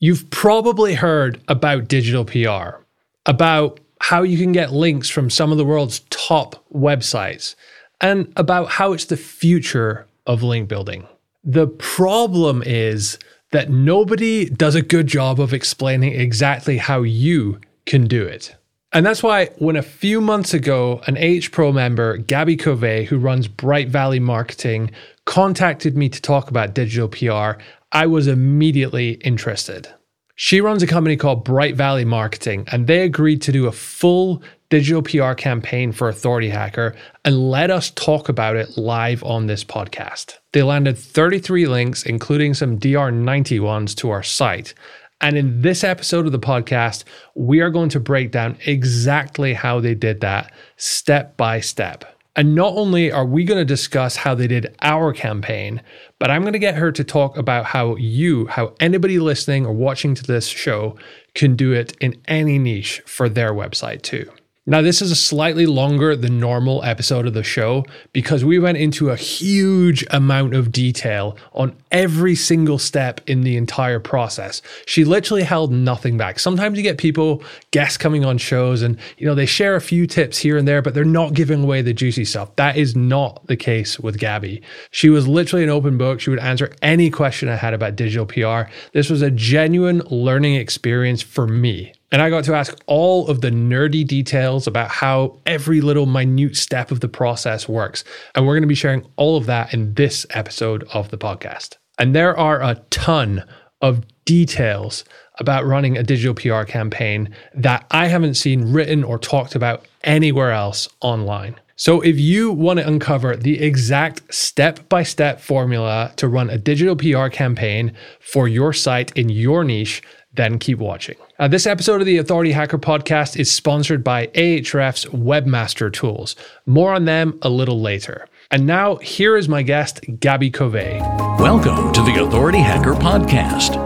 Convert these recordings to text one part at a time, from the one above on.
You've probably heard about digital PR, about how you can get links from some of the world's top websites, and about how it's the future of link building. The problem is that nobody does a good job of explaining exactly how you can do it. And that's why when a few months ago, an H Pro member, Gabby Covay, who runs Bright Valley Marketing, contacted me to talk about digital PR, I was immediately interested. She runs a company called Bright Valley Marketing, and they agreed to do a full digital PR campaign for Authority Hacker and let us talk about it live on this podcast. They landed 33 links, including some DR90 ones, to our site. And in this episode of the podcast, we are going to break down exactly how they did that step by step. And not only are we going to discuss how they did our campaign, but I'm going to get her to talk about how you, how anybody listening or watching to this show can do it in any niche for their website too. Now, this is a slightly longer than normal episode of the show because we went into a huge amount of detail on every single step in the entire process. She literally held nothing back. Sometimes you get people, guests coming on shows, and you know they share a few tips here and there, but they're not giving away the juicy stuff. That is not the case with Gabby. She was literally an open book. She would answer any question I had about digital PR. This was a genuine learning experience for me. And I got to ask all of the nerdy details about how every little minute step of the process works. And we're going to be sharing all of that in this episode of the podcast. And there are a ton of details about running a digital PR campaign that I haven't seen written or talked about anywhere else online. So, if you want to uncover the exact step by step formula to run a digital PR campaign for your site in your niche, then keep watching. Uh, this episode of the Authority Hacker podcast is sponsored by Ahrefs Webmaster Tools. More on them a little later. And now, here is my guest, Gabby Covay. Welcome to the Authority Hacker podcast.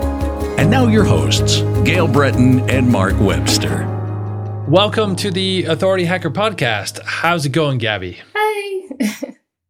And now, your hosts, Gael Breton and Mark Webster. Welcome to the Authority Hacker podcast. How's it going, Gabby? Hi.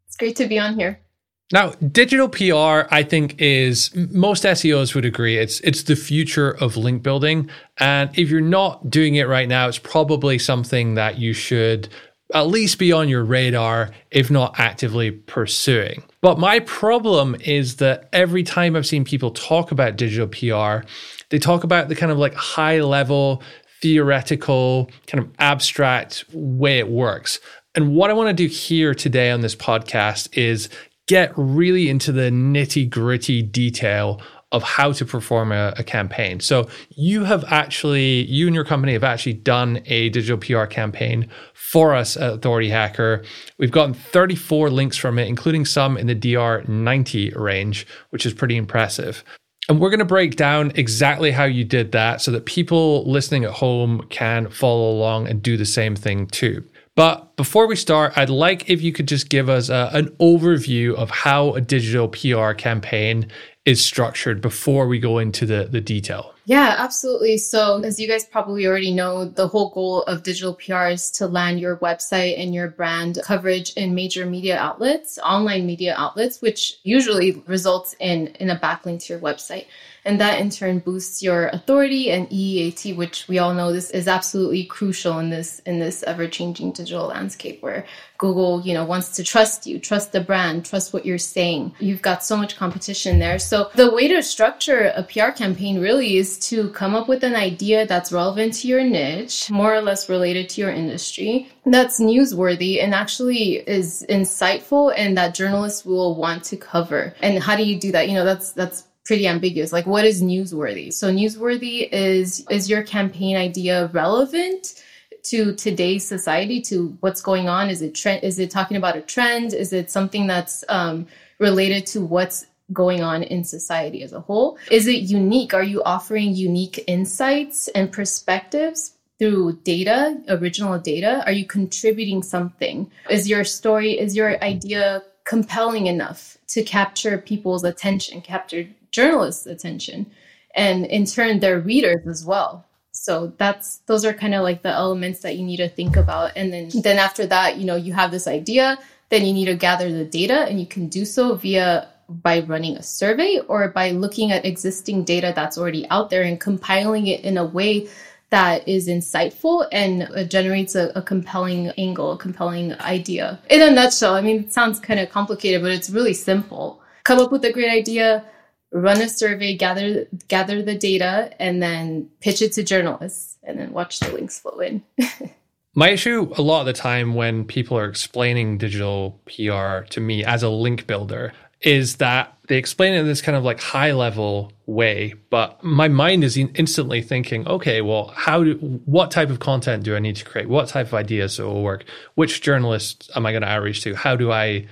it's great to be on here. Now, digital PR, I think, is most SEOs would agree it's it's the future of link building. And if you're not doing it right now, it's probably something that you should at least be on your radar, if not actively pursuing. But my problem is that every time I've seen people talk about digital PR, they talk about the kind of like high level, theoretical, kind of abstract way it works. And what I want to do here today on this podcast is get really into the nitty gritty detail of how to perform a, a, campaign. So you have actually, you and your company have actually done a digital PR campaign for us at Authority Hacker. We've gotten 34 links from it, including some in the DR90 range, which is pretty impressive. And we're going to break down exactly how you did that so that people listening at home can follow along and do the same thing too. But before we start, I'd like if you could just give us a, an overview of how a digital PR campaign is structured before we go into the, the detail. Yeah, absolutely. So, as you guys probably already know, the whole goal of digital PR is to land your website and your brand coverage in major media outlets, online media outlets, which usually results in, in a backlink to your website. And that in turn boosts your authority and EEAT, which we all know this is absolutely crucial in this in this ever-changing digital landscape where Google, you know, wants to trust you, trust the brand, trust what you're saying. You've got so much competition there. So the way to structure a PR campaign really is to come up with an idea that's relevant to your niche, more or less related to your industry, that's newsworthy and actually is insightful and that journalists will want to cover. And how do you do that? You know, that's that's pretty ambiguous. Like what is newsworthy? So newsworthy is is your campaign idea relevant to today's society, to what's going on? Is it trend? Is it talking about a trend? Is it something that's um, related to what's going on in society as a whole? Is it unique? Are you offering unique insights and perspectives through data, original data? Are you contributing something? Is your story, is your idea compelling enough to capture people's attention, capture journalists' attention, and in turn their readers as well. So that's those are kind of like the elements that you need to think about. And then then after that, you know, you have this idea, then you need to gather the data and you can do so via by running a survey or by looking at existing data that's already out there and compiling it in a way that is insightful and uh, generates a, a, compelling angle, a compelling idea. In a nutshell, I mean, it sounds kind of complicated, but it's really simple. Come up with a great idea, run a survey, gather gather the data, and then pitch it to journalists, and then watch the links flow in. My issue a lot of the time when people are explaining digital PR to me as a link builder is that they explain it in this kind of like high level way, but my mind is instantly thinking, okay, well, how do, what type of content do I need to create? What type of ideas will work? Which journalists am I going to outreach to? How do I,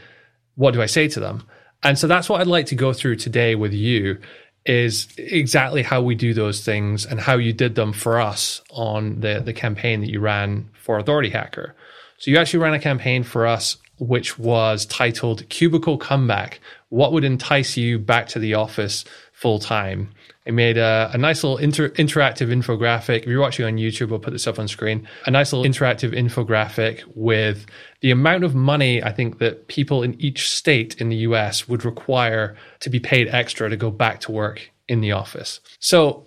what do I say to them? And so that's what I'd like to go through today with you is exactly how we do those things and how you did them for us on the, the campaign that you ran for Authority Hacker. So you actually ran a campaign for us which was titled Cubicle Comeback. What would entice you back to the office full time? It made a, a nice little inter- interactive infographic. If you're watching on YouTube, I'll put this up on screen. A nice little interactive infographic with the amount of money I think that people in each state in the US would require to be paid extra to go back to work in the office. So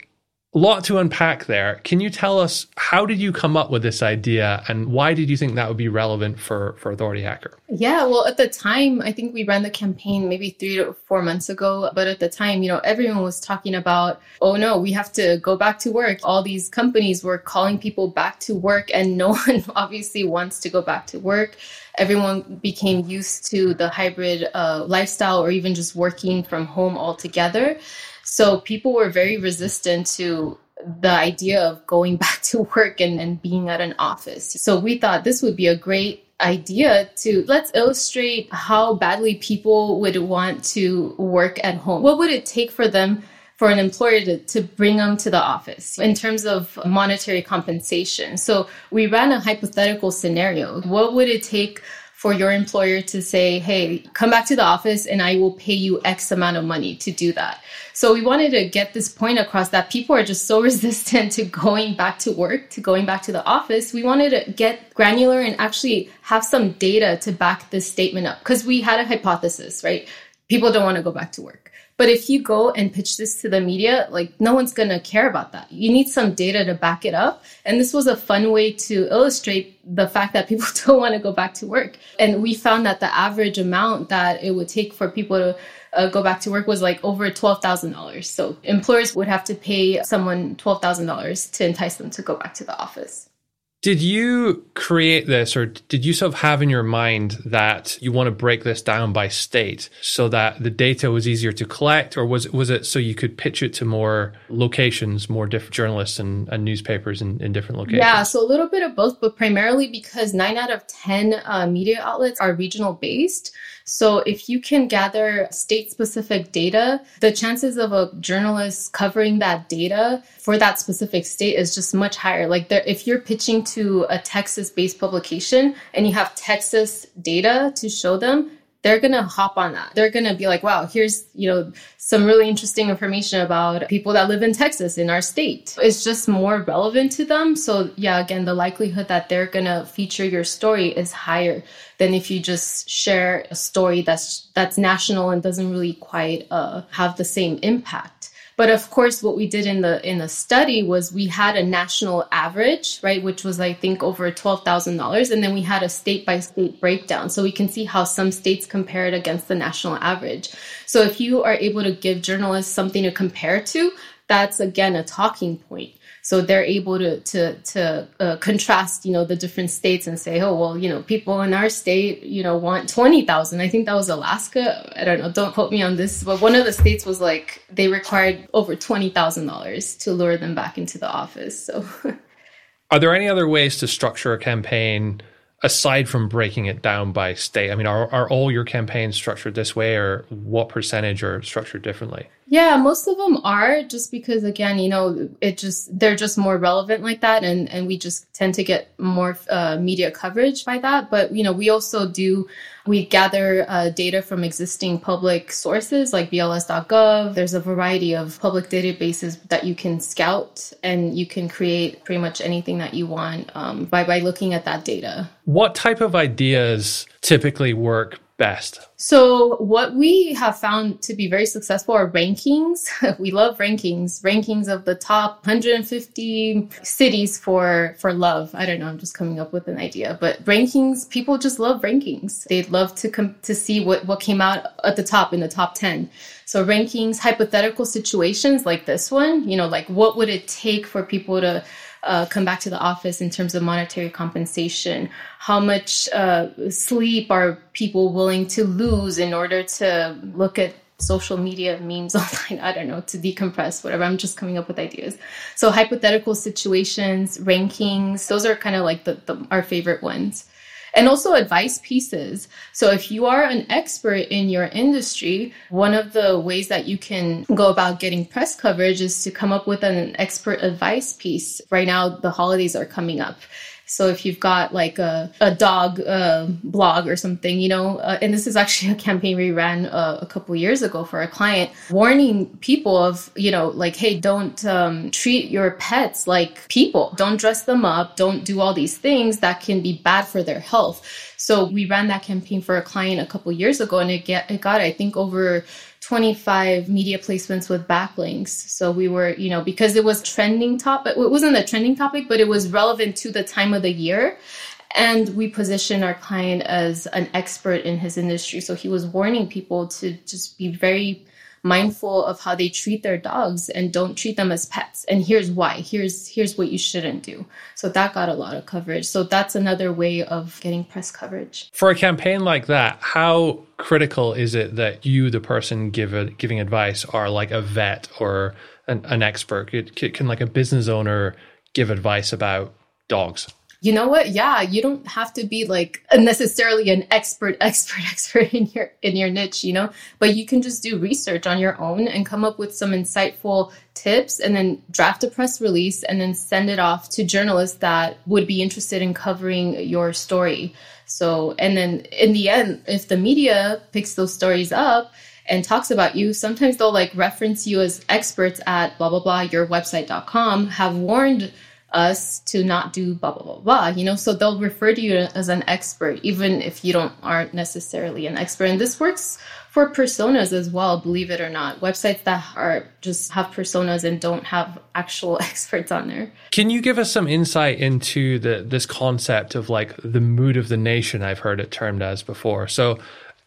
lot to unpack there. Can you tell us how did you come up with this idea and why did you think that would be relevant for, for Authority Hacker? Yeah, well, at the time, I think we ran the campaign maybe three to four months ago. But at the time, you know, everyone was talking about, oh no, we have to go back to work. All these companies were calling people back to work, and no one obviously wants to go back to work everyone became used to the hybrid uh, lifestyle or even just working from home altogether. So people were very resistant to the idea of going back to work and, and being at an office. So we thought this would be a great idea to let's illustrate how badly people would want to work at home. What would it take for them for an employer to, to bring them to the office in terms of monetary compensation? So we ran a hypothetical scenario. What would it take for your employer to say, hey, come back to the office and I will pay you X amount of money to do that? So we wanted to get this point across that people are just so resistant to going back to work, to going back to the office. We wanted to get granular and actually have some data to back this statement up because we had a hypothesis, right? People don't want to go back to work. But if you go and pitch this to the media, like no one's going to care about that. You need some data to back it up. And this was a fun way to illustrate the fact that people don't want to go back to work. And we found that the average amount that it would take for people to uh, go back to work was like over $12,000. So employers would have to pay someone $12,000 to entice them to go back to the office. Did you create this or did you sort of have in your mind that you want to break this down by state so that the data was easier to collect or was it, was it so you could pitch it to more locations, more different journalists and, and newspapers in, in different locations? Yeah, so a little bit of both, but primarily because nine out of 10 uh, media outlets are regional based. So if you can gather state specific data, the chances of a journalist covering that data for that specific state is just much higher. Like there, if you're pitching to a Texas based publication and you have Texas data to show them, they're going to hop on that. They're going to be like, wow, here's, you know, some really interesting information about people that live in Texas in our state. It's just more relevant to them. So yeah, again, the likelihood that they're going to feature your story is higher than if you just share a story that's, that's national and doesn't really quite uh, have the same impact. But of course, what we did in the in the study was we had a national average, right, which was I think over twelve thousand dollars, and then we had a state by state breakdown, so we can see how some states compare it against the national average. So if you are able to give journalists something to compare to, that's again a talking point. So they're able to to to uh, contrast, you know, the different states and say, oh well, you know, people in our state, you know, want twenty thousand. I think that was Alaska. I don't know. Don't quote me on this, but one of the states was like they required over twenty thousand dollars to lure them back into the office. So, are there any other ways to structure a campaign? aside from breaking it down by state i mean are, are all your campaigns structured this way or what percentage are structured differently yeah, most of them are just because again, you know, it just they're just more relevant like that, and and we just tend to get more uh, media coverage by that. But you know, we also do we gather uh, data from existing public sources like BLS.gov. There's a variety of public databases that you can scout, and you can create pretty much anything that you want um, by by looking at that data. What type of ideas typically work best? So, what we have found to be very successful are rankings. we love rankings, rankings of the top 150 cities for for love. I don't know. I'm just coming up with an idea, but rankings. People just love rankings. They'd love to come to see what what came out at the top in the top 10. So, rankings, hypothetical situations like this one. You know, like what would it take for people to uh, come back to the office in terms of monetary compensation? How much uh, sleep are people willing to lose in order to look at social media memes online? I don't know, to decompress, whatever. I'm just coming up with ideas. So, hypothetical situations, rankings, those are kind of like the, the, our favorite ones and also advice pieces. So if you are an expert in your industry, one of the ways that you can go about getting press coverage is to come up with an expert advice piece. Right now, the holidays are coming up. So if you've got like a, a dog uh, blog or something, you know, uh, and this is actually a campaign we ran uh, a couple years ago for a client, warning people of, you know, like, hey, don't um, treat your pets like people. Don't dress them up. Don't do all these things that can be bad for their health. So we ran that campaign for a client a couple years ago, and it get it got I think over 25 media placements with backlinks. So we were, you know, because it was trending topic, it wasn't a trending topic, but it was relevant to the time of the year. And we positioned our client as an expert in his industry. So he was warning people to just be very mindful of how they treat their dogs and don't treat them as pets. And here's why. Here's here's what you shouldn't do. So that got a lot of coverage. So that's another way of getting press coverage. For a campaign like that how critical is it that you the person give a, giving advice are like a vet or an, an expert? Can, can like a business owner give advice about dogs you know what? Yeah you don't have to be like necessarily an expert expert expert in your in your niche you know? But you can just do research on your own and come up with some insightful tips and then draft a press release and then send it off to journalists that would be interested in covering your story. So and then in the end if the media picks those stories up and talks about you sometimes they'll like reference you as experts at blah blah blah your website.com have warned us to not do blah blah blah blah you know? So they'll refer to you as an expert even if you don't aren't necessarily an expert. And this works for personas as well believe it or not. Websites that are just have personas and don't have actual experts on there. Can you give us some insight into the this concept of like the mood of the nation i've heard it termed as before? So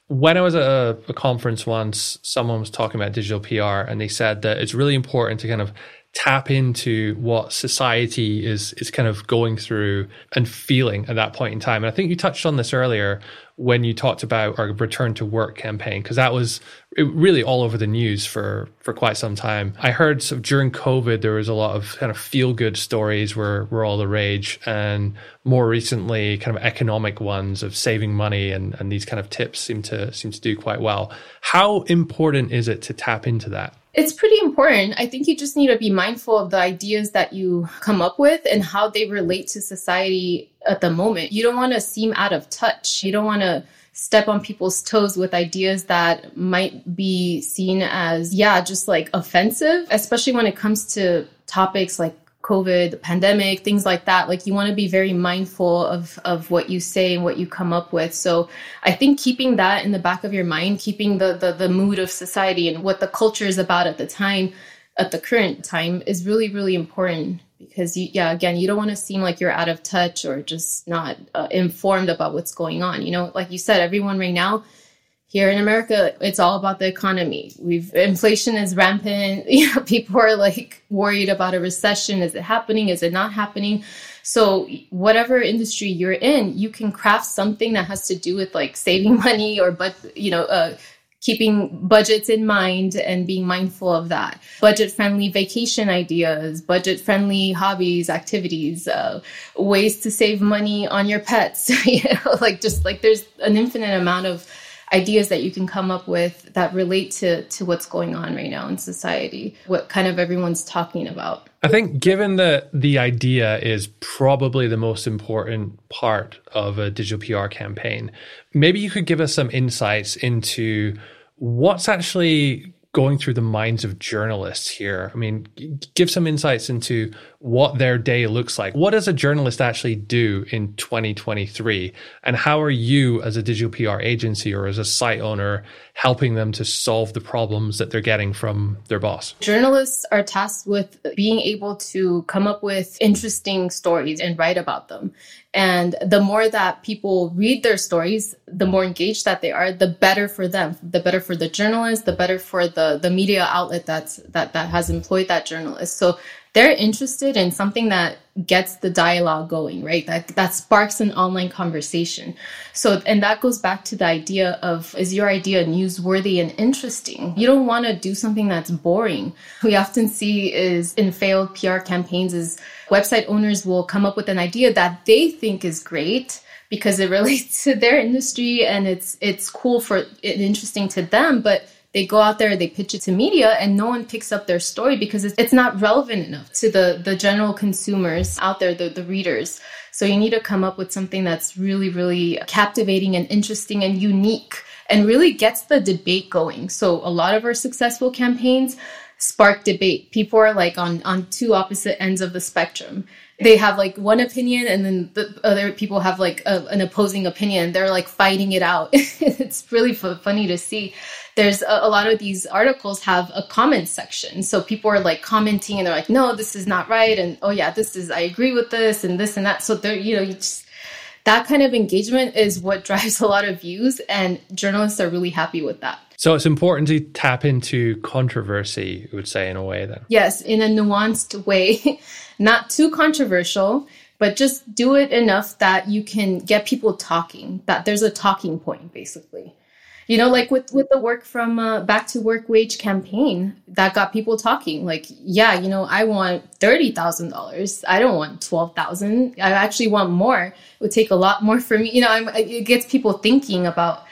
when I was at a, a conference once, someone was talking about digital PR and they said that it's really important to kind of tap into what society is is kind of going through and feeling at that point in time. And I think you touched on this earlier when you talked about our return to work campaign because that was really all over the news for for quite some time. I heard so during COVID there was a lot of kind of feel good stories were were all the rage, and more recently kind of economic ones of saving money and and these kind of tips seem to seem to do quite well. How important is it to tap into that? It's pretty important. I think you just need to be mindful of the ideas that you come up with and how they relate to society at the moment. You don't want to seem out of touch. You don't want to step on people's toes with ideas that might be seen as, yeah, just like offensive, especially when it comes to topics like COVID, the pandemic, things like that. Like you want to be very mindful of of what you say and what you come up with. So I think keeping that in the back of your mind, keeping the the, the mood of society and what the culture is about at the time, at the current time, is really really important because you, yeah, again, you don't want to seem like you're out of touch or just not uh, informed about what's going on. You know, like you said, everyone right now here in America, it's all about the economy. We've inflation is rampant. You know, people are like worried about a recession. Is it happening? Is it not happening? So whatever industry you're in, you can craft something that has to do with like saving money or but you know, uh, keeping budgets in mind and being mindful of that. Budget friendly vacation ideas, budget friendly hobbies, activities, uh, ways to save money on your pets. you know, like just like there's an infinite amount of ideas that you can come up with that relate to to what's going on right now in society what kind of everyone's talking about. I think given that the idea is probably the most important part of a digital pr campaign maybe you could give us some insights into what's actually going through the minds of journalists here. I mean, give some insights into what their day looks like. What does a journalist actually do in 2023? And how are you, as a digital PR agency or as a site owner, helping them to solve the problems that they're getting from their boss? Journalists are tasked with being able to come up with interesting stories and write about them. And the more that people read their stories, the more engaged that they are, the better for them, the better for the journalist, the better for the, the media outlet that's, that, that has employed that journalist. So they're interested in something that gets the dialogue going, right? That, that sparks an online conversation. So, and that goes back to the idea of, is your idea newsworthy and interesting? You don't want to do something that's boring. We often see is in failed PR campaigns is website owners will come up with an idea that they think is great because it relates to their industry and it's it's cool for interesting to them but they go out there they pitch it to media and no one picks up their story because it's, it's not relevant enough to the the general consumers out there the, the readers. So you need to come up with something that's really really captivating and interesting and unique and really gets the debate going. So a lot of our successful campaigns spark debate. People are like on on two opposite ends of the spectrum. They have like one opinion, and then the other people have like a, an opposing opinion. They're like fighting it out. it's really f- funny to see. There's a, a, lot of these articles have a comment section, so people are like commenting, and they're like, "No, this is not right," and "Oh yeah, this is I agree with this," and this and that. So they're you know you just that kind of engagement is what drives a lot of views, and journalists are really happy with that. So it's important to tap into controversy, you would say, in a way, then. Yes, in a nuanced way, not too controversial, but just do it enough that you can get people talking, that there's a talking point, basically. You know, like with, with the work from uh, Back to Work Wage campaign that got people talking. Like, yeah, you know, I want thirty thousand dollars. I don't want twelve thousand. I actually want more. It would take a lot more for me. You know, I'm, it gets people thinking about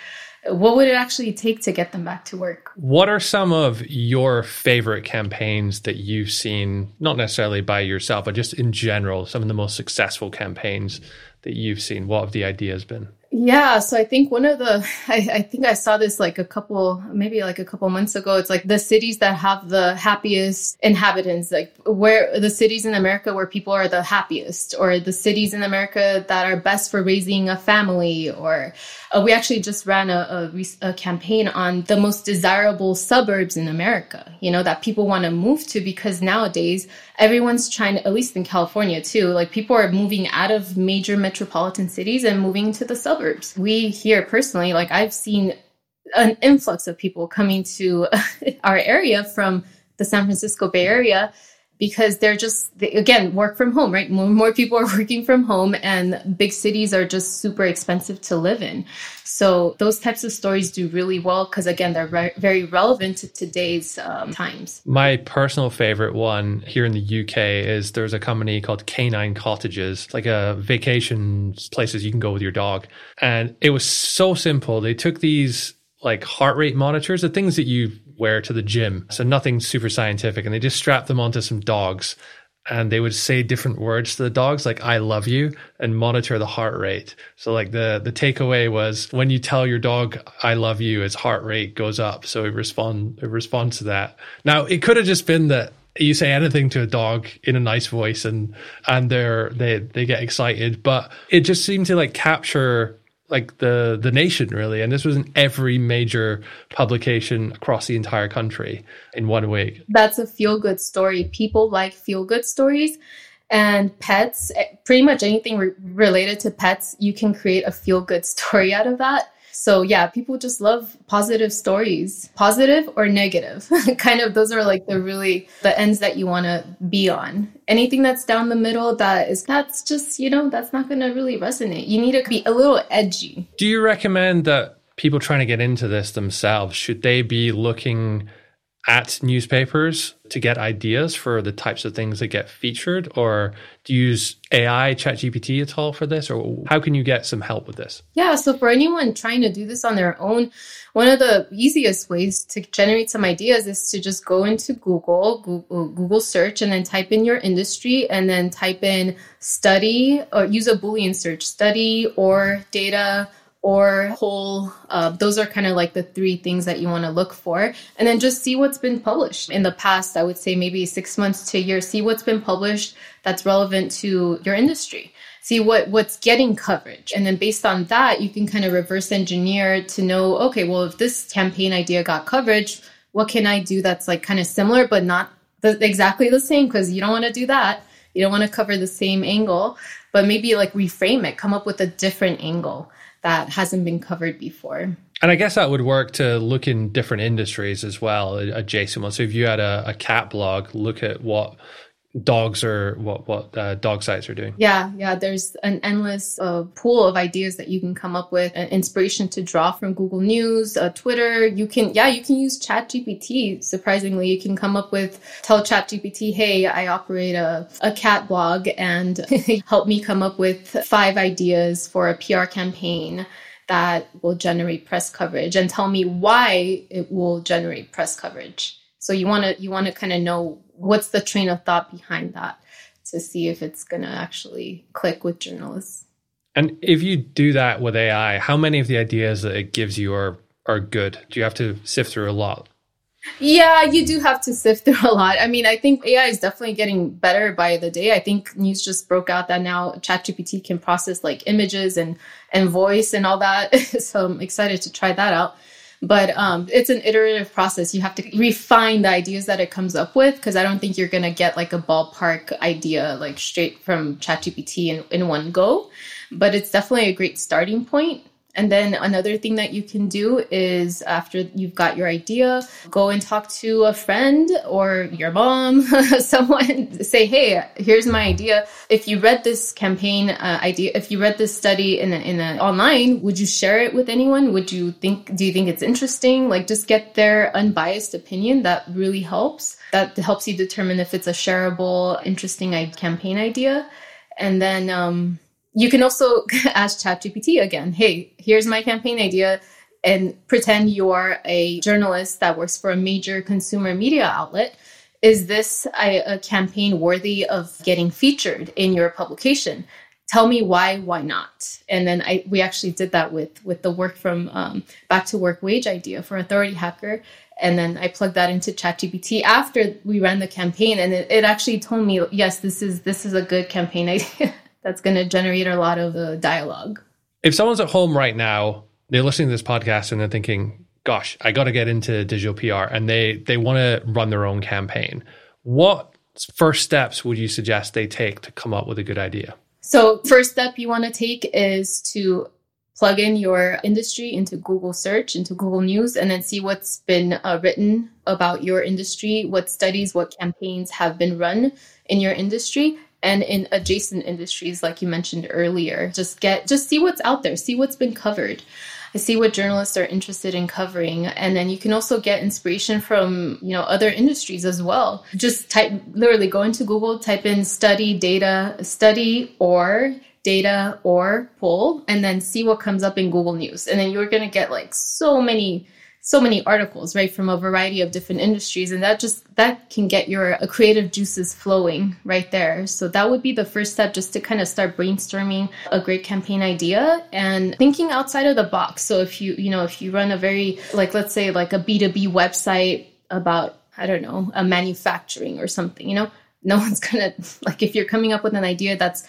what would it actually take to get them back to work? What are some of your favorite campaigns that you've seen, not necessarily by yourself, but just in general, some of the most successful campaigns that you've seen? What have the ideas been? Yeah, so I think one of the, I, I, think I saw this like a couple, maybe like a couple months ago. It's like the cities that have the happiest inhabitants, like where the cities in America where people are the happiest, or the cities in America that are best for raising a family, or uh, we actually just ran a, a, a, campaign on the most desirable suburbs in America, you know, that people want to move to because nowadays everyone's trying to, at least in California too, like people are moving out of major metropolitan cities and moving to the suburbs. We here personally, like I've seen an influx of people coming to our area from the San Francisco Bay Area because they're just they, again work from home right? More, more people are working from home and big cities are just super expensive to live in. So those types of stories do really well because again they're re- very relevant to today's um, times. My personal favorite one here in the uk is there's a company called canine cottages it's like a vacation places you can go with your dog. And it was so simple. They took these like heart rate monitors the things that you wear to the gym. So nothing super scientific. And they just strapped them onto some dogs and they would say different words to the dogs like I love you and monitor the heart rate. So like the the takeaway was when you tell your dog I love you, its heart rate goes up. So it respond it responds to that. Now it could have just been that you say anything to a dog in a nice voice and and they're they they get excited, but it just seemed to like capture like the the nation really. And this was in every major publication across the entire country in one week. That's a feel good story. People like feel good stories. And pets eh, pretty much anything re- related to pets you can create a feel good story out of that so yeah, people just love positive stories, positive or negative. kind of those are like the really the ends that you want to be on. Anything that's down the middle that is that's just, you know, that's not going to really resonate. You need to be a little edgy. Do you recommend that people trying to get into this themselves should they be looking at newspapers to get ideas for the types of things that get featured? Or do you use ai chat gpt at all for this? Or how can you get some help with this? Yeah so for anyone trying to do this on their own one of the easiest ways to generate some ideas is to just go into google google, google search and then type in your industry and then type in study or use a boolean search study or data or poll. Uh, those are kind of like the three things that you want to look for. And then just see what's been published in the past. I would say maybe six months to a year. See what's been published that's relevant to your industry. See what, what's getting coverage. And then based on that, you can kind of reverse engineer to know, okay, well, if this campaign idea got coverage, what can I do that's like kind of similar, but not the, exactly the same? Because you don't want to do that. You don't want to cover the same angle, but maybe like reframe it, come up with a different angle that hasn't been covered before. And I guess that would work to look in different industries as well, uh, adjacent ones. So if you had a, a cat blog, look at what dogs or what what uh, dog sites are doing. Yeah, yeah. There's an endless uh, pool of ideas that you can come up with, an inspiration to draw from Google News, uh, Twitter. You can, yeah, you can use ChatGPT. Surprisingly, you can come up with tell ChatGPT, hey, I operate a a cat blog, and help me come up with five ideas for a PR campaign that will generate press coverage, and tell me why it will generate press coverage. So you want to you want to kind of know what's the train of thought behind that to see if it's going to actually click with journalists. And if you do that with AI, how many of the ideas that it gives you are are good? Do you have to sift through a lot? Yeah, you do have to sift through a lot. I mean, I think AI is definitely getting better by the day. I think news just broke out that now ChatGPT can process like images and and voice and all that. so I'm excited to try that out. But um, it's an iterative process. You have to refine the ideas that it comes up with because I don't think you're going to get like a ballpark idea like straight from ChatGPT in, in one go. But it's definitely a great starting point. And then another thing that you can do is after you've got your idea, go and talk to a friend or your mom, someone say, Hey, here's my idea. If you read this campaign uh, idea, if you read this study in a, in a, online, would you share it with anyone? Would you think, do you think it's interesting? Like just get their unbiased opinion. That really helps. That helps you determine if it's a shareable, interesting campaign idea. And then, um, you can also ask ChatGPT again, hey, here's my campaign idea, and pretend you're a journalist that works for a major consumer media outlet. Is this a, a campaign worthy of getting featured in your publication? Tell me why, why not? And then I, we actually did that with with the work from um, Back to Work wage idea for Authority Hacker, and then I plugged that into ChatGPT after we ran the campaign, and it, it actually told me, yes, this is this is a good campaign idea that's going to generate a lot of the dialogue. If someone's at home right now, they're listening to this podcast and they're thinking, gosh, I got to get into digital PR and they, they want to run their own campaign. What first steps would you suggest they take to come up with a good idea? So, first step you want to take is to plug in your industry into Google search, into Google News, and then see what's been uh, written about your industry, what studies, what campaigns have been run in your industry, and in adjacent industries like you mentioned earlier. Just get just see what's out there. See what's been covered. See what journalists are interested in covering. And then you can also get inspiration from you know other industries as well. Just type literally go into google type in study data study or data or poll and then see what comes up in google news. And then you're going to get like so many so many articles, right, from a variety of different industries. And that just, that can get your uh, creative juices flowing right there. So that would be the first step just to kind of start brainstorming a great campaign idea and thinking outside of the box. So if you, you know, if you run a very, like, let's say like a B2B website about, I don't know, a manufacturing or something, you know, no one's gonna, like, if you're coming up with an idea that's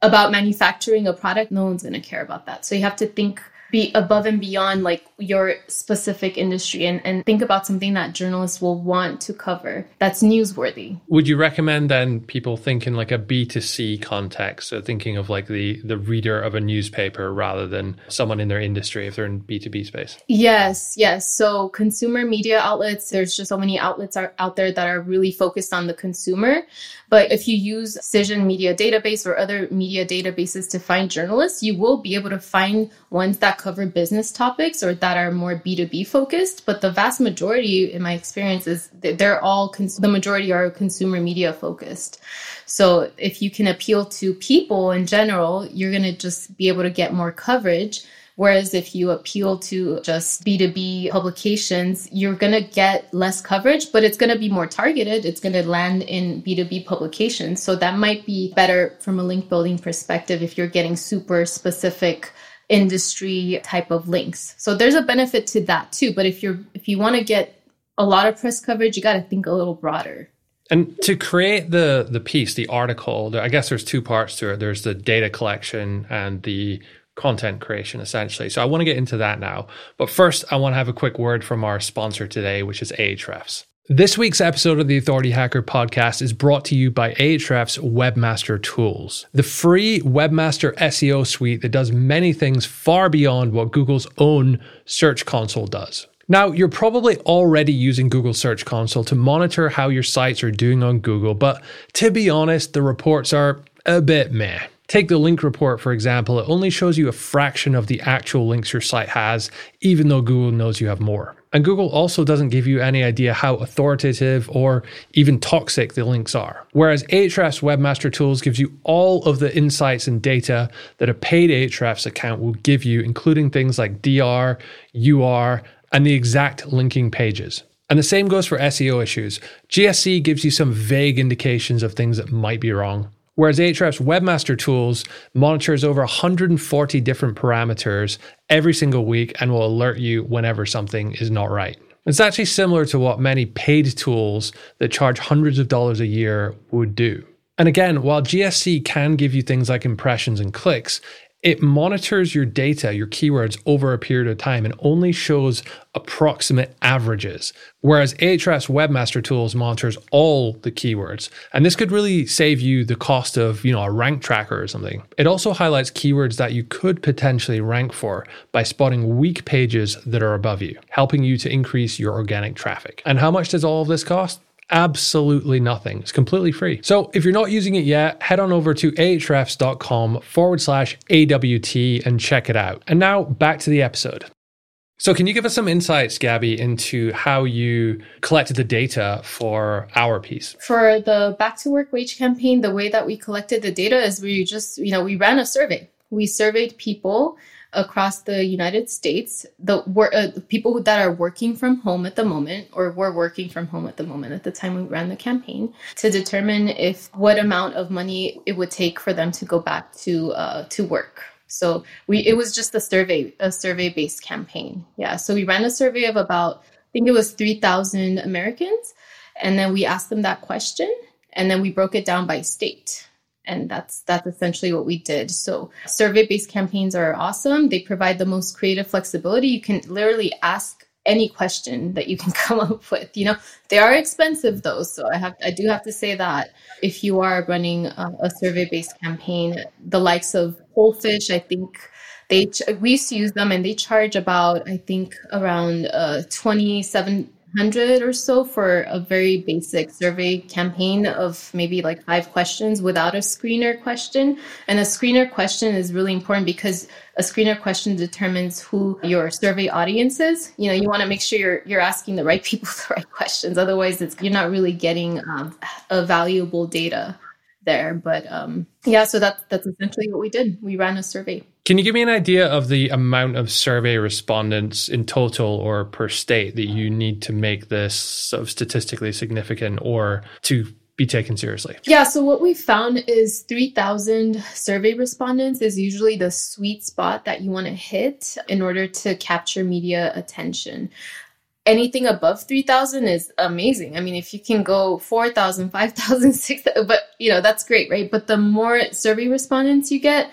about manufacturing a product, no one's gonna care about that. So you have to think be above and beyond like your specific industry and, and think about something that journalists will want to cover that's newsworthy. Would you recommend then people think in like a B2C context, so thinking of like the the reader of a newspaper rather than someone in their industry if they're in B2B space? Yes, yes. So consumer media outlets, there's just so many outlets are out there that are really focused on the consumer. But if you use Cision Media Database or other media databases to find journalists, you will be able to find ones that cover business topics or that are more B2B focused. But the vast majority, in my experience, is they're all, cons- the majority are consumer media focused. So if you can appeal to people in general, you're going to just be able to get more coverage Whereas if you appeal to just B2B publications, you're going to get less coverage, but it's going to be more targeted. It's going to land in B2B publications. So that might be better from a link building perspective if you're getting super specific industry type of links. So there's a benefit to that too. But if you're if you want to get a lot of press coverage, you got to think a little broader. And to create the the piece, the article, I guess there's two parts to it. There's the data collection and the content creation essentially. So I want to get into that now. But first, I want to have a quick word from our sponsor today, which is Ahrefs. This week's episode of the Authority Hacker podcast is brought to you by Ahrefs Webmaster Tools, the free Webmaster SEO suite that does many things far beyond what Google's own Search Console does. Now, you're probably already using Google Search Console to monitor how your sites are doing on Google, but to be honest, the reports are a bit meh. Take the link report, for example, it only shows you a fraction of the actual links your site has, even though Google knows you have more. And Google also doesn't give you any idea how authoritative or even toxic the links are. Whereas Ahrefs Webmaster Tools gives you all of the insights and data that a paid Ahrefs account will give you, including things like DR, UR, and the exact linking pages. And the same goes for SEO issues. GSC gives you some vague indications of things that might be wrong. Whereas Ahrefs Webmaster Tools monitors over 140 different parameters every single week and will alert you whenever something is not right. It's actually similar to what many paid tools that charge hundreds of dollars a year would do. And again, while GSC can give you things like impressions and clicks, it monitors your data, your keywords over a period of time and only shows approximate averages. Whereas Ahrefs Webmaster Tools monitors all the keywords. And this could really save you the cost of, you know, a rank tracker or something. It also highlights keywords that you could potentially rank for by spotting weak pages that are above you, helping you to increase your organic traffic. And how much does all of this cost? Absolutely nothing. It's completely free. So if you're not using it yet, head on over to ahrefs.com forward slash AWT and check it out. And now back to the episode. So, can you give us some insights, Gabby, into how you collected the data for our piece? For the Back to Work wage campaign, the way that we collected the data is we just, you know, we ran a survey. We surveyed people across the United States, the uh, people that are working from home at the moment, or were working from home at the moment at the time we ran the campaign, to determine if what amount of money it would take for them to go back to uh, to work. So we it was just a survey a survey based campaign. Yeah. So we ran a survey of about I think it was three thousand Americans, and then we asked them that question, and then we broke it down by state and that's that's essentially what we did. So survey based campaigns are awesome. They provide the most creative flexibility. You can literally ask any question that you can come up with you know? They are expensive though so i have i do have to say that if you are running a, a survey based campaign the likes of Pollfish i think they we used to use them and they charge about i think around uh, 27 hundred or so for a very basic survey campaign of maybe like five questions without a screener question. And a screener question is really important because a screener question determines who your survey audience is. You know, you want to make sure you're you're asking the right people the right questions. Otherwise, it's you're not really getting um, a valuable data there. But um, yeah, so that's that's essentially what we did. We ran a survey. Can you give me an idea of the amount of survey respondents in total or per state that you need to make this sort of statistically significant or to be taken seriously? Yeah, so what we found is 3,000 survey respondents is usually the sweet spot that you want to hit in order to capture media attention. Anything above 3000 is amazing. I mean if you can go 4000 5000 6000 but you know that's great right? But the more survey respondents you get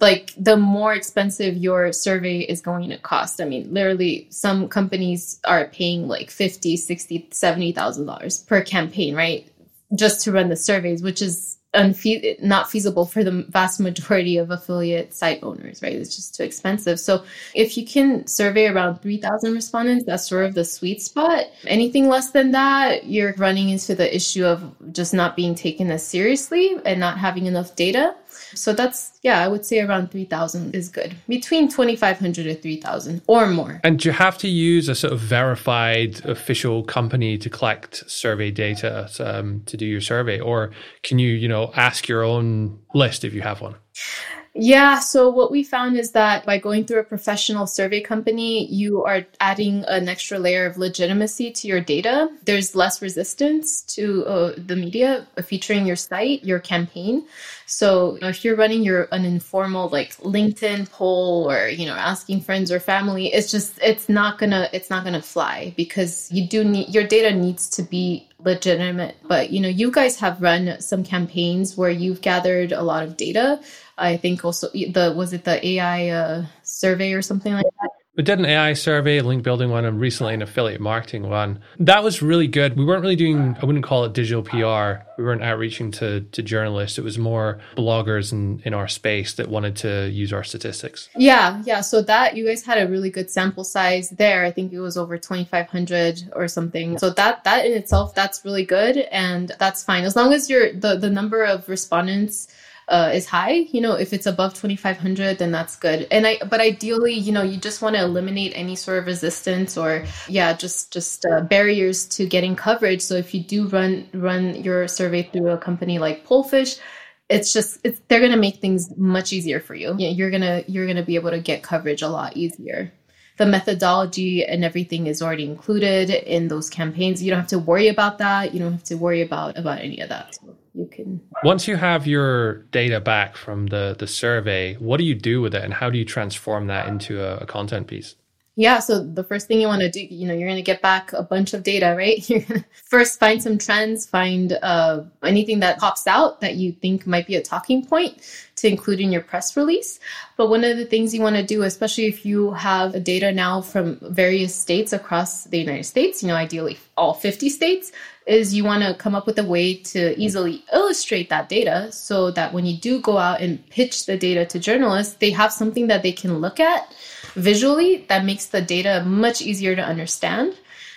like the more expensive your survey is going to cost i mean literally some companies are paying like 50 60 70000 dollars per campaign right just to run the surveys which is unfe- not feasible for the vast majority of affiliate site owners, right? It's just too expensive. So if you can survey around 3,000 respondents, that's sort of the sweet spot. Anything less than that, you're running into the issue of just not being taken as seriously and not having enough data. So that's, yeah, I would say around 3,000 is good. Between 2,500 to 3,000 or more. And you have to use a sort of verified official company to collect survey data um, to do your survey? Or can you, you know, ask your own list if you have one? Yeah. So what we found is that by going through a professional survey company, you are adding an extra layer of legitimacy to your data. There's less resistance to uh, the media featuring your site, your campaign. So you know, if you're running your an informal like LinkedIn poll or you know asking friends or family, it's just it's not gonna it's not gonna fly because you do need your data needs to be legitimate. But you know you guys have run some campaigns where you've gathered a lot of data. I think also the was it the AI uh, survey or something like that. We did an AI survey, link building one, and recently an affiliate marketing one. That was really good. We weren't really doing, I wouldn't call it digital PR. We weren't outreaching to, to journalists. It was more bloggers in, in our space that wanted to use our statistics. Yeah, yeah. So that you guys had a really good sample size there. I think it was over 2,500 or something. So that that in itself, that's really good. And that's fine. As long as you're the, the number of respondents uh, is high. You know, if it's above 2500, then that's good. And I, but ideally, you know, you just want to eliminate any sort of resistance or, yeah, just just uh, barriers to getting coverage. So if you do run run your survey through a company like Pollfish, it's just it's, they're going to make things much easier for you. Yeah, you're gonna you're gonna be able to get coverage a lot easier the methodology and everything is already included in those campaigns. You don't have to worry about that. You don't have to worry about about any of that. You can once you have your data back from the the survey, what do you do with it, and how do you transform that into a, a content piece? Yeah, so the first thing you want to do, you know, you're going to get back a bunch of data, right? You're going to first find some trends, find uh, anything that pops out that you think might be a talking point to include in your press release. But one of the things you want to do, especially if you have data now from various states across the United States, you know, ideally all 50 states, is you want to come up with a way to easily illustrate that data so that when you do go out and pitch the data to journalists, they have something that they can look at visually that makes the data much easier to understand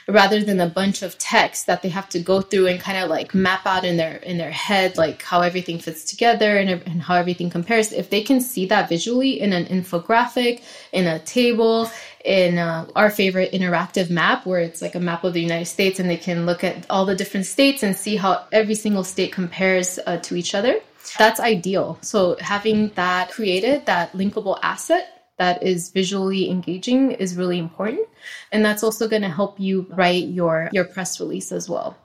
rather than a bunch of text that they have to go through and kind of like map out in their in their head like how everything fits together and, and how everything compares. If they can see that visually in an infographic in a table in uh, our favorite interactive map where it's like a map of the united states and they can look at all the different states and see how every single state compares uh, to each other that's ideal so having that created that linkable asset that is visually engaging is really important. And that's also going to help you write your, your press release as well.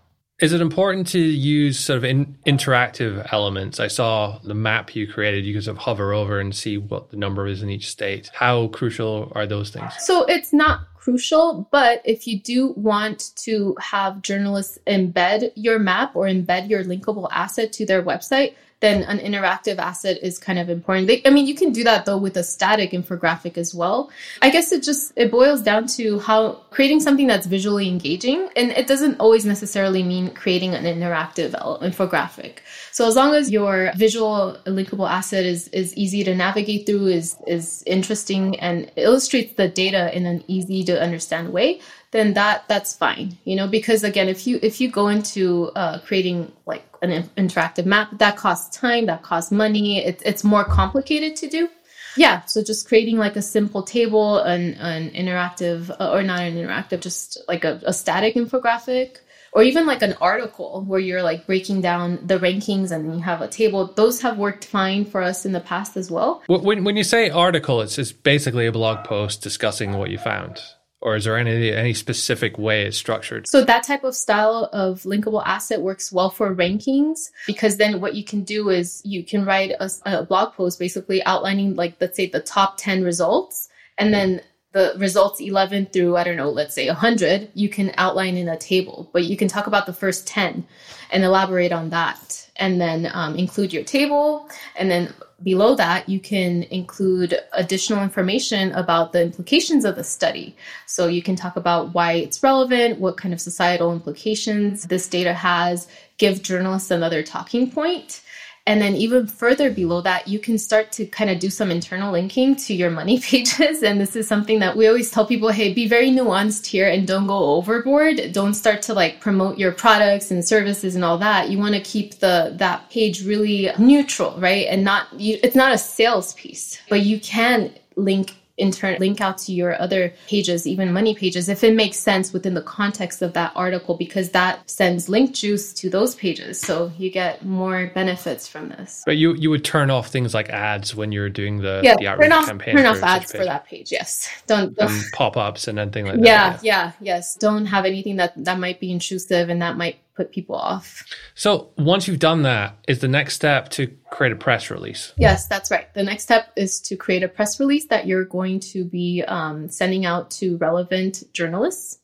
Is it important to use sort of in, interactive elements? I saw the map you created. You can sort of hover over and see what the number is in each state. How crucial are those things? So it's not crucial, but if you do want to have journalists embed your map or embed your linkable asset to their website, then an interactive asset is kind of important. They, I mean, you can do that though with a static infographic as well. I guess it just it boils down to how creating something that's visually engaging, and it doesn't always necessarily mean creating an interactive infographic. So as long as your visual linkable asset is is easy to navigate through, is is interesting and illustrates the data in an easy to understand way, then that that's fine you know because again if you if you go into uh, creating like an interactive map that costs time that costs money it, it's more complicated to do. Yeah so just creating like a simple table an, an interactive uh, or not an interactive just like a, a static infographic or even like an article where you're like breaking down the rankings and you have a table those have worked fine for us in the past as well. When, when you say article it's just basically a blog post discussing what you found or is there any any specific way it's structured? So that type of style of linkable asset works well for rankings because then what you can do is you can write a, a blog post basically outlining like let's say the top 10 results and then the results 11 through i don't know let's say 100 you can outline in a table but you can talk about the first 10 and elaborate on that and then um, include your table and then below that, you can include additional information about the implications of the study. So you can talk about why it's relevant, what kind of societal implications this data has, give journalists another talking point. And then even further below that, you can start to kind of do some internal linking to your money pages. And this is something that we always tell people, hey, be very nuanced here and don't go overboard. Don't start to like promote your products and services and all that. You want to keep the that page really neutral, right? And not you, it's not a sales piece, but you can link in turn link out to your other pages, even money pages, if it makes sense within the context of that article, because that sends link juice to those pages. So you get more benefits from this. But you you would turn off things like ads when you're doing the, yeah, the outreach turn off, campaign. Turn off ads for that page. Yes. Don't, don't pop ups and anything like yeah, that. Yeah, yeah, yes. Don't have anything that that might be intrusive and that might put people off. So once you've done that, is the next step to create a press release? Yes, that's right. The next step is to create a press release that you're going to be um, sending out to relevant journalists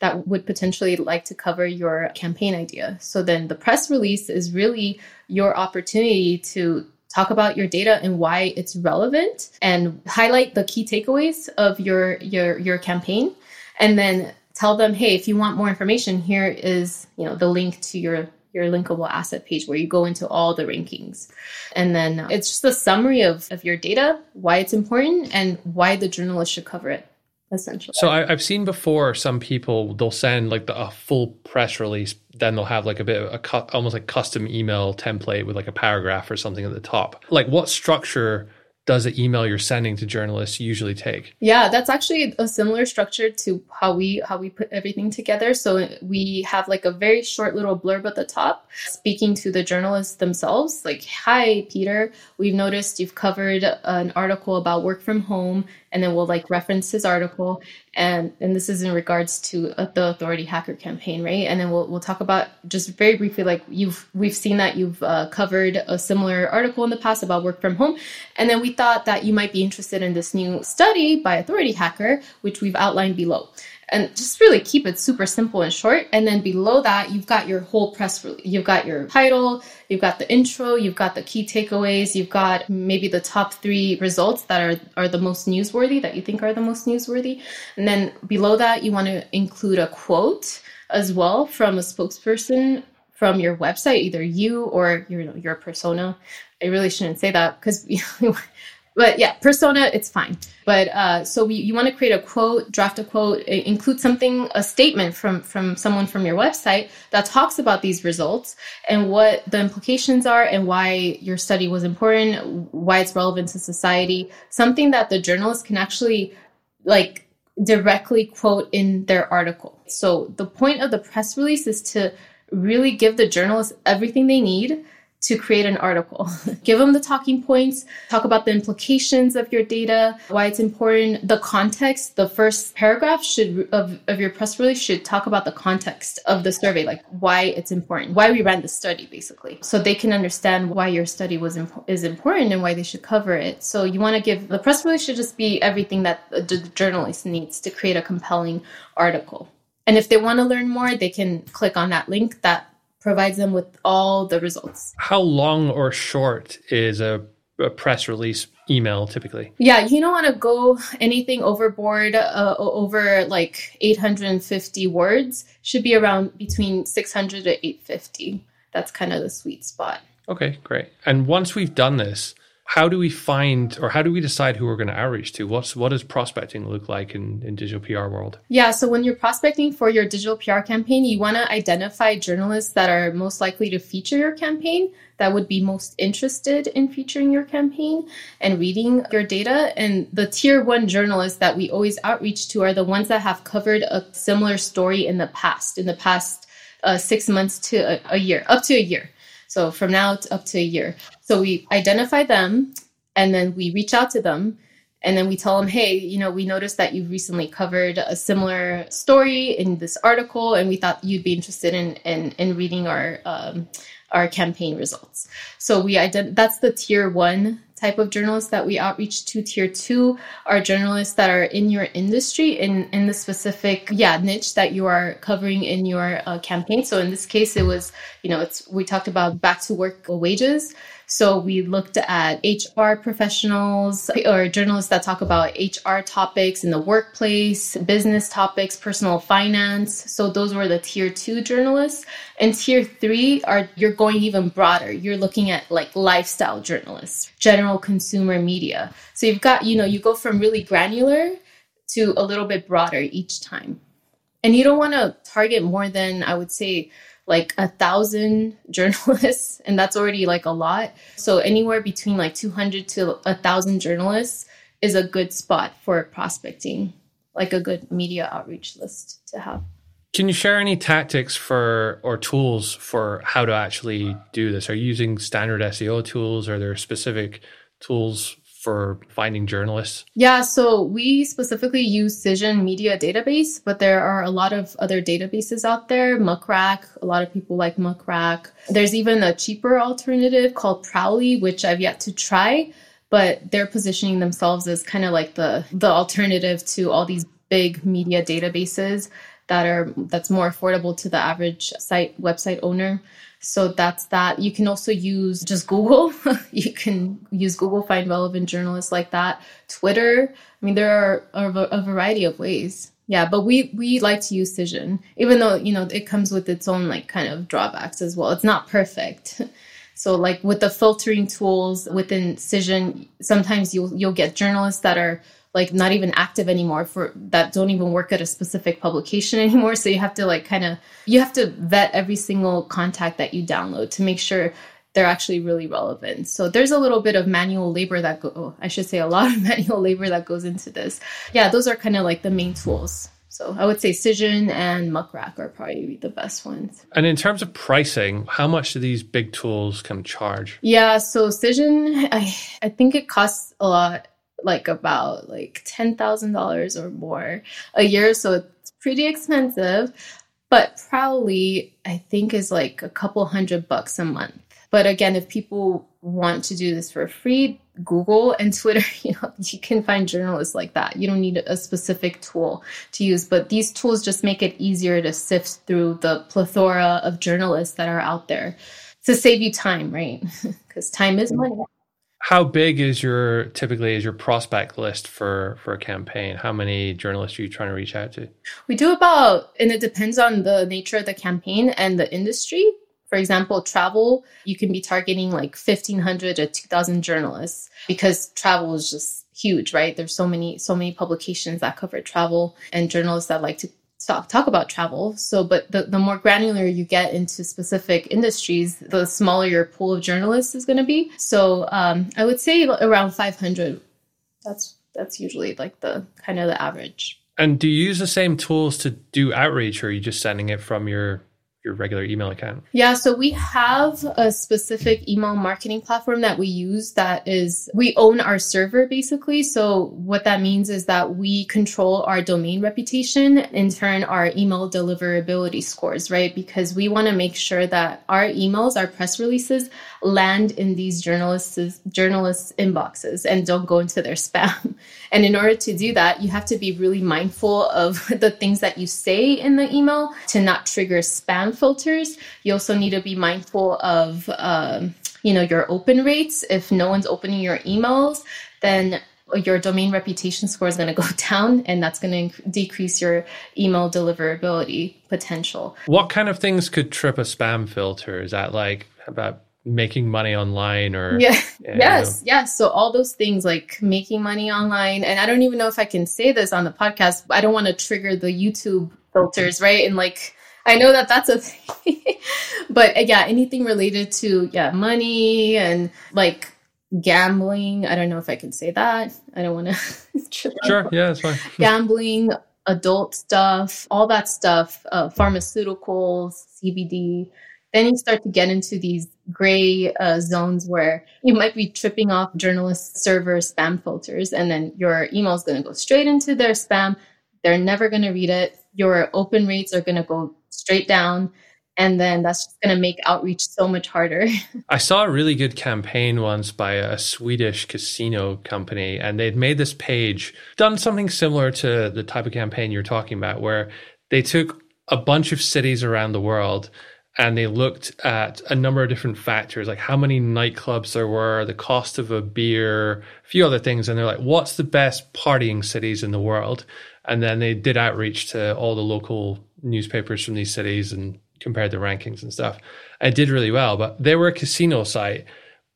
that would potentially like to cover your campaign idea. So then the press release is really your opportunity to talk about your data and why it's relevant and highlight the key takeaways of your your your campaign and then tell them, hey, if you want more information, here is you know the link to your your linkable asset page where you go into all the rankings. And then it's just a summary of, of your data, why it's important, and why the journalist should cover it. Essentially. So I, have seen before some people they'll send like the, a full press release, then they'll have like a bit of a cu- almost like custom email template with like a paragraph or something at the top. Like what structure does the email you're sending to journalists usually take? Yeah, that's actually a similar structure to how we how we put everything together. So we have like a very short little blurb at the top speaking to the journalists themselves like, "Hi Peter, we've noticed you've covered an article about work from home and then we'll like reference his article and and this is in regards to uh, the authority hacker campaign right? And then we'll, we'll talk about just very briefly like you've we've seen that you've uh, covered a similar article in the past about work from home and then we thought that you might be interested in this new study by authority hacker which we've outlined below and just really keep it super simple and short. And then below that, you've got your whole press release. You've got your title, you've got the intro, you've got the key takeaways, you've got maybe the top three results that are, are the most newsworthy, that you think are the most newsworthy. And then below that, you want to include a quote as well from a spokesperson from your website, either you or your, your persona. I really shouldn't say that because but yeah, persona, it's fine. But uh, so we, you want to create a quote, draft a quote, include something, a statement from from someone from your website that talks about these results and what the implications are and why your study was important, why it's relevant to society. Something that the journalist can actually like directly quote in their article. So the point of the press release is to really give the journalists everything they need to create an article. Give them the talking points, talk about the implications of your data, why it's important, the context. The first paragraph should of, of your press release should talk about the context of the survey, like why it's important, why we ran the study basically. So they can understand why your study was is important and why they should cover it. So you want to give the press release should just be everything that the journalist needs to create a compelling article. And if they want to learn more, they can click on that link that provides them with all the results. How long or short is a, a press release email typically? Yeah, you don't want to go anything overboard uh, over like 850 words. Should be around between 600 to 850. That's kind of the sweet spot. Okay, great. And once we've done this, how do we find or how do we decide who we're going to outreach to? What's what does prospecting look like in, in digital PR world? Yeah, so when you're prospecting for your digital PR campaign, you want to identify journalists that are most likely to feature your campaign, that would be most interested in featuring your campaign and reading your data. And the tier one journalists that we always outreach to are the ones that have covered a similar story in the past, in the past uh, six months to a, a year, up to a year. So from now up to a year. So we identify them and then we reach out to them and then we tell them, hey, you know, we noticed that you recently covered a similar story in this article, and we thought you'd be interested in in, in reading our um, our campaign results. So we ident- that's the tier one type of journalists that we outreach to. Tier two are journalists that are in your industry in in the specific yeah niche that you are covering in your uh, campaign. So in this case, it was you know it's we talked about back to work wages. So we looked at HR professionals or journalists that talk about HR topics in the workplace, business topics, personal finance. So those were the tier two journalists. And tier three are you're going even broader. You're looking at like lifestyle journalists, general consumer media. So you've got, you know, you go from really granular to a little bit broader each time. And you don't want to target more than I would say like a thousand journalists, and that's already like a lot. So anywhere between like 200 to a thousand journalists is a good spot for prospecting, like a good media outreach list to have. Can you share any tactics for or tools for how to actually do this? Are you using standard SEO tools? Are there specific tools for finding journalists? Yeah, so we specifically use Cision Media Database, but there are a lot of other databases out there. Muck Rack, a lot of people like Muck Rack. There's even a cheaper alternative called Prowly, which I've yet to try, but they're positioning themselves as kind of like the the alternative to all these big media databases that are that's more affordable to the average site website owner. So that's that. You can also use just Google. you can use Google, find relevant journalists like that. Twitter. I mean, there are a, a variety of ways. Yeah, but we we like to use Cision, even though you know it comes with its own like kind of drawbacks as well. It's not perfect. So like with the filtering tools within Cision, sometimes you'll you'll get journalists that are like not even active anymore for that don't even work at a specific publication anymore so you have to like kind of you have to vet every single contact that you download to make sure they're actually really relevant so there's a little bit of manual labor that go oh, i should say a lot of manual labor that goes into this yeah those are kind of like the main tools so I would say Cision and Muck Rack are probably the best ones. And in terms of pricing, how much do these big tools can charge? Yeah, so Cision, I I think it costs a lot like about like $10,000 or more a year. So it's pretty expensive. But probably I think, is like a couple hundred bucks a month. But again, if people want to do this for free, Google and Twitter, you know, you can find journalists like that. You don't need a specific tool to use, but these tools just make it easier to sift through the plethora of journalists that are out there to save you time, right? Because time is money how big is your typically is your prospect list for for a campaign? How many journalists are you trying to reach out to? We do about and it depends on the nature of the campaign and the industry. For example travel you can be targeting like 1500 to 2000 journalists because travel is just huge right? There's so many so many publications that cover travel and journalists that like to talk talk about travel. So, but the, the more granular you get into specific industries, the smaller your pool of journalists is going to be. So, um, I would say around 500. That's that's usually like the kind of the average. And do you use the same tools to do outreach, or are you just sending it from your your regular email account? Yeah, so we have a specific email marketing platform that we use that is we own our server basically. So what that means is that we control our domain reputation, in turn our email deliverability scores, right? Because we want to make sure that our emails, our press releases land in these journalists journalists inboxes and don't go into their spam. And in order to do that, you have to be really mindful of the things that you say in the email to not trigger spam filters. You also need to be mindful of um, you know your open rates. If no one's opening your emails, then your domain reputation score is going to go down and that's going to decrease your email deliverability potential. What kind of things could trip a spam filter? Is that like about making money online or yeah yes know. yes so all those things like making money online and i don't even know if i can say this on the podcast i don't want to trigger the youtube filters right and like i know that that's a thing. But uh, yeah anything related to yeah money and like gambling i don't know if i can say that. I don't want to sure yeah that's fine. Gambling adult stuff all that stuff uh, pharmaceuticals cbd then you start to get into these gray uh, zones where you might be tripping off journalist server spam filters, and then your email is going to go straight into their spam. They're never going to read it. Your open rates are going to go straight down. And then that's just going to make outreach so much harder. I saw a really good campaign once by a Swedish casino company, and they'd made this page, done something similar to the type of campaign you're talking about, where they took a bunch of cities around the world and they looked at a number of different factors, like how many nightclubs there were, the cost of a beer, a few other things. And they're like, what's the best partying cities in the world? And then they did outreach to all the local newspapers from these cities and compared the rankings and stuff. And it did really well, but they were a casino site.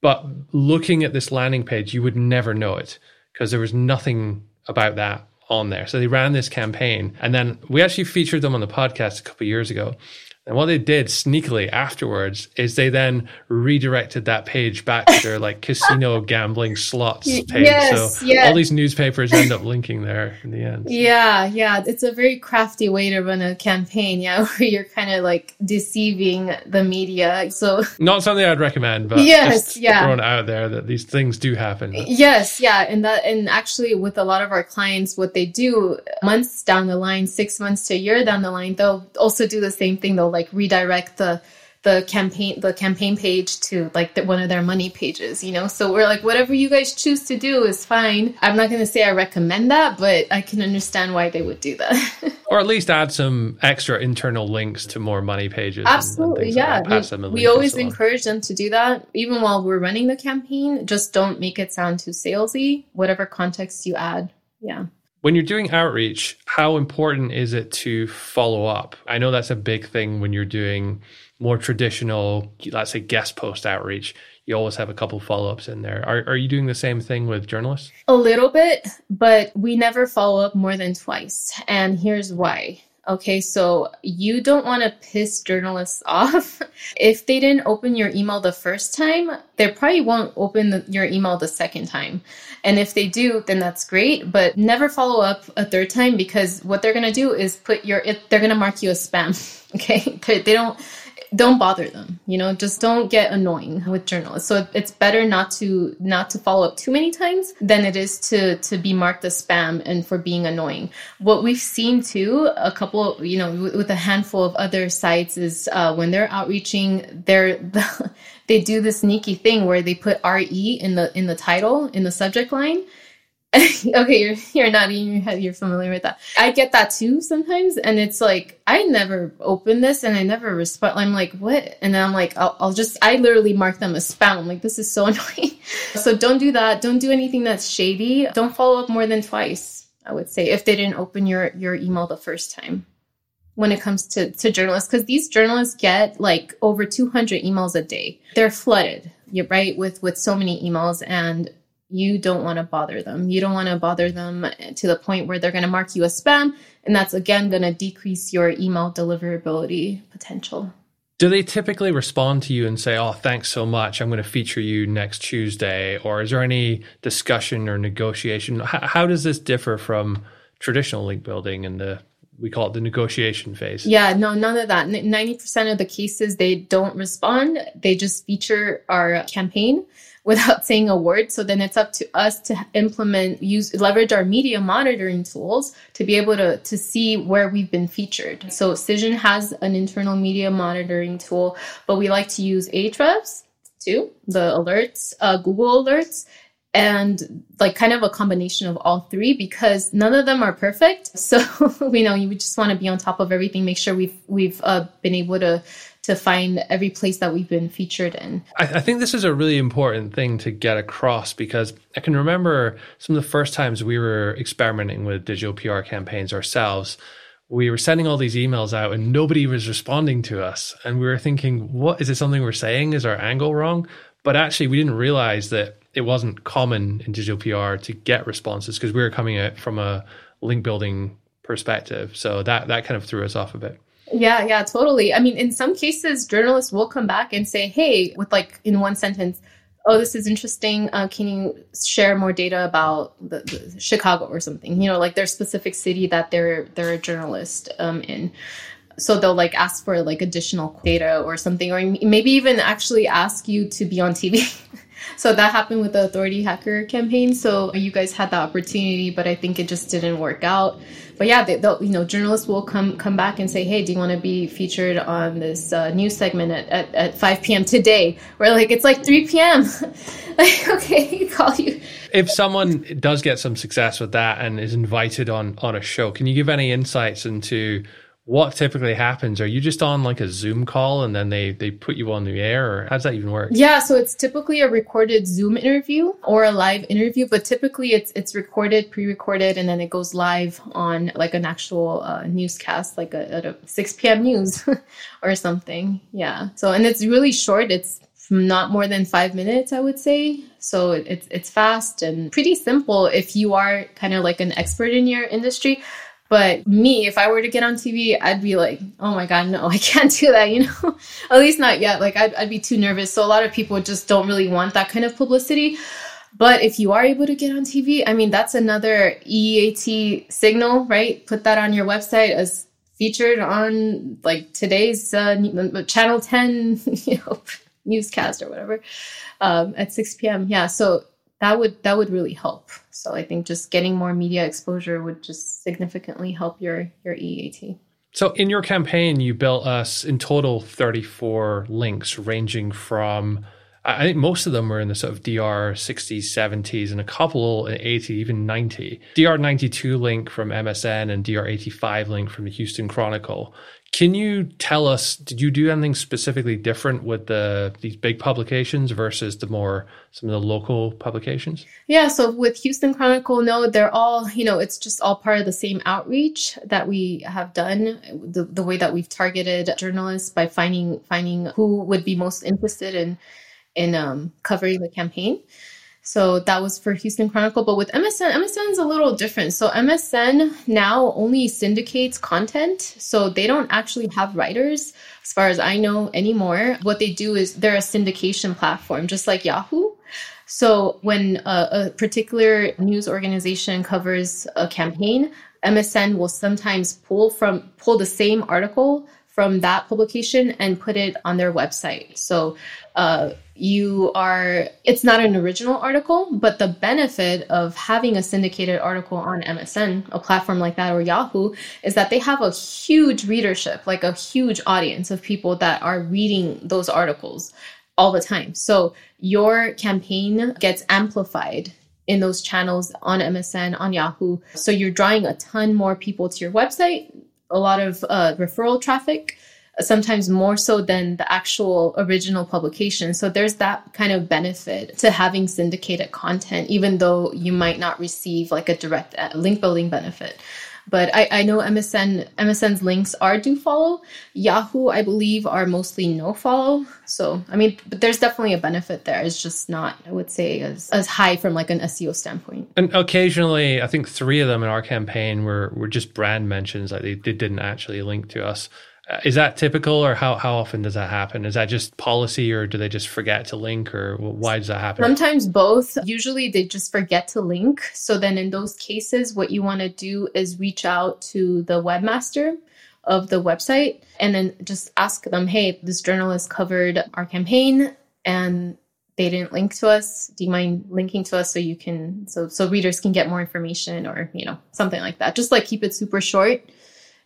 But looking at this landing page, you would never know it because there was nothing about that on there. So they ran this campaign, and then we actually featured them on the podcast a couple years ago And what they did sneakily afterwards is they then redirected that page back to their like casino gambling slots page. Yes, so yes. all these newspapers end up linking there in the end. Yeah, yeah. It's a very crafty way to run a campaign, yeah, where you're kind of like deceiving the media. So, Not something I'd recommend, but Yes, yeah. throwing out there that these things do happen. yes, yeah. And that, and actually, with a lot of our clients, what they do months down the line, six months to a year down the line, they'll also do the same thing. They'll like redirect the, the campaign the campaign page to like the, one of their money pages you know so we're like whatever you guys choose to do is fine i'm not going to say i recommend that but i can understand why they would do that Or at least add some extra internal links to more money pages. and- and Absolutely, like yeah. that. Pass them a we, we always so encourage them to do that, even while we're running the campaign. Just don't make it sound too salesy. Whatever context you add, yeah. When you're doing outreach, how important is it to follow up? I know that's a big thing when you're doing more traditional, let's say guest post outreach. You always have a couple follow ups in there. Are, are you doing the same thing with journalists? A little bit, but we never follow up more than twice. And here's why. Okay, so you don't want to piss journalists off. if they didn't open your email the first time, they probably won't open the, your email the second time. And if they do, then that's great, but never follow up a third time because what they're going to do is put your, they're going to mark you as spam. Okay, they don't, don't bother them you know just don't get annoying with journalists. So it's better not to not to follow up too many times than it is to to be marked as spam and for being annoying. What we've seen too a couple you know with, a handful of other sites is uh, when they're outreaching they're they do this sneaky thing where they put re in the in the title in the subject line okay, you're you're nodding your head. You're familiar with that. I get that too sometimes, and it's like I never open this and I never respond. I'm like, what? And then I'm like, I'll, I'll just I literally mark them as spam. Like, this is so annoying. so don't do that. Don't do anything that's shady. Don't follow up more than twice. I would say if they didn't open your your email the first time. When it comes to to journalists, because these journalists get like over 200 emails a day, they're flooded. Right with with so many emails and you don't want to bother them. You don't want to bother them to the point where they're going to mark you as spam. And that's again going to decrease your email deliverability potential. Do they typically respond to you and say, "Oh, thanks so much. I'm going to feature you next Tuesday," or is there any discussion or negotiation? How, how does this differ from traditional link building and the we call it the negotiation phase? Yeah, no, none of that. 90% of the cases, they don't respond. They just feature our campaign without saying a word. So then it's up to us to implement, use, leverage our media monitoring tools to be able to, to see where we've been featured. So Cision has an internal media monitoring tool, but we like to use Ahrefs too, the alerts, uh, Google alerts, and like kind of a combination of all three because none of them are perfect. So you know you just want to be on top of everything, make sure we've we've uh, been able to to find every place that we've been featured in. I, I think this is a really important thing to get across because I can remember some of the first times we were experimenting with digital PR campaigns ourselves. We were sending all these emails out and nobody was responding to us. And we were thinking, what is it something we're saying? Is our angle wrong? But actually, we didn't realize that it wasn't common in digital PR to get responses because we were coming at from a link building perspective. So that, that kind of threw us off a bit. Yeah, yeah, totally. I mean, in some cases, journalists will come back and say, hey, with like in one sentence, oh, this is interesting. Uh, can you share more data about the, the Chicago or something? You know, like their specific city that they're they're a journalist um, in. So they'll like ask for like additional data or something, or maybe even actually ask you to be on TV. so that happened with the Authority Hacker campaign. So you guys had the opportunity, but I think it just didn't work out. But yeah, they, you know journalists will come come back and say, hey, do you want to be featured on this uh, news segment at, at, at 5 p.m. today? We're like, it's like 3 p.m. like okay, call you. if someone does get some success with that and is invited on on a show, can you give any insights into what typically happens? Are you just on like a Zoom call and then they they put you on the air, or how does that even work? Yeah, so it's typically a recorded Zoom interview or a live interview, but typically it's it's recorded, pre-recorded, and then it goes live on like an actual uh, newscast, like a, at a 6 p.m. news or something. Yeah. So and it's really short. It's not more than five minutes, I would say. So it's it's fast and pretty simple if you are kind of like an expert in your industry. But me, if I were to get on TV, I'd be like, oh my God, no, I can't do that, you know? At least not yet. Like, I'd, I'd be too nervous. So a lot of people just don't really want that kind of publicity. But if you are able to get on TV, I mean, that's another EAT signal, right? Put that on your website as featured on like today's uh, channel 10, you know, newscast or whatever um, at 6 p.m. Yeah. So that would that would really help. So I think just getting more media exposure would just significantly help your your EAT. So in your campaign, you built us in total 34 links ranging from I think most of them were in the sort of DR 60s, 70s, and a couple in 80, even 90. DR 92 link from MSN and DR 85 link from the Houston Chronicle. Can you tell us, did you do anything specifically different with the these big publications versus the more some of the local publications? Yeah, so with Houston Chronicle, no, they're all, you know, it's just all part of the same outreach that we have done, the, the way that we've targeted journalists by finding finding who would be most interested in in um, covering the campaign. So that was for Houston Chronicle. But with MSN, MSN is a little different. So MSN now only syndicates content. So they don't actually have writers, as far as I know, anymore. What they do is they're a syndication platform, just like Yahoo. So when a, a particular news organization covers a campaign, MSN will sometimes pull from pull the same article from that publication and put it on their website. So uh, you are it's not an original article but the benefit of having a syndicated article on msn a platform like that or yahoo is that they have a huge readership like a huge audience of people that are reading those articles all the time. So your campaign gets amplified in those channels on msn on yahoo. So you're drawing a ton more people to your website a lot of uh, referral traffic sometimes more so than the actual original publication. So there's that kind of benefit to having syndicated content, even though you might not receive like a direct uh, link building benefit. But I, I know MSN MSN's links are do follow. Yahoo, I believe, are mostly no follow. So I mean, but there's definitely a benefit there. It's just not, I would say, as as high from like an SEO standpoint. And occasionally, I think three of them in our campaign were were just brand mentions, like they, they didn't actually link to us. Is that typical or how, how often does that happen? Is that just policy or do they just forget to link or why does that happen? Sometimes both. Usually they just forget to link. So then in those cases what you want to do is reach out to the webmaster of the website and then just ask them hey this journalist covered our campaign and they didn't link to us. Do you mind linking to us so you can so so readers can get more information or you know something like that. Just like keep it super short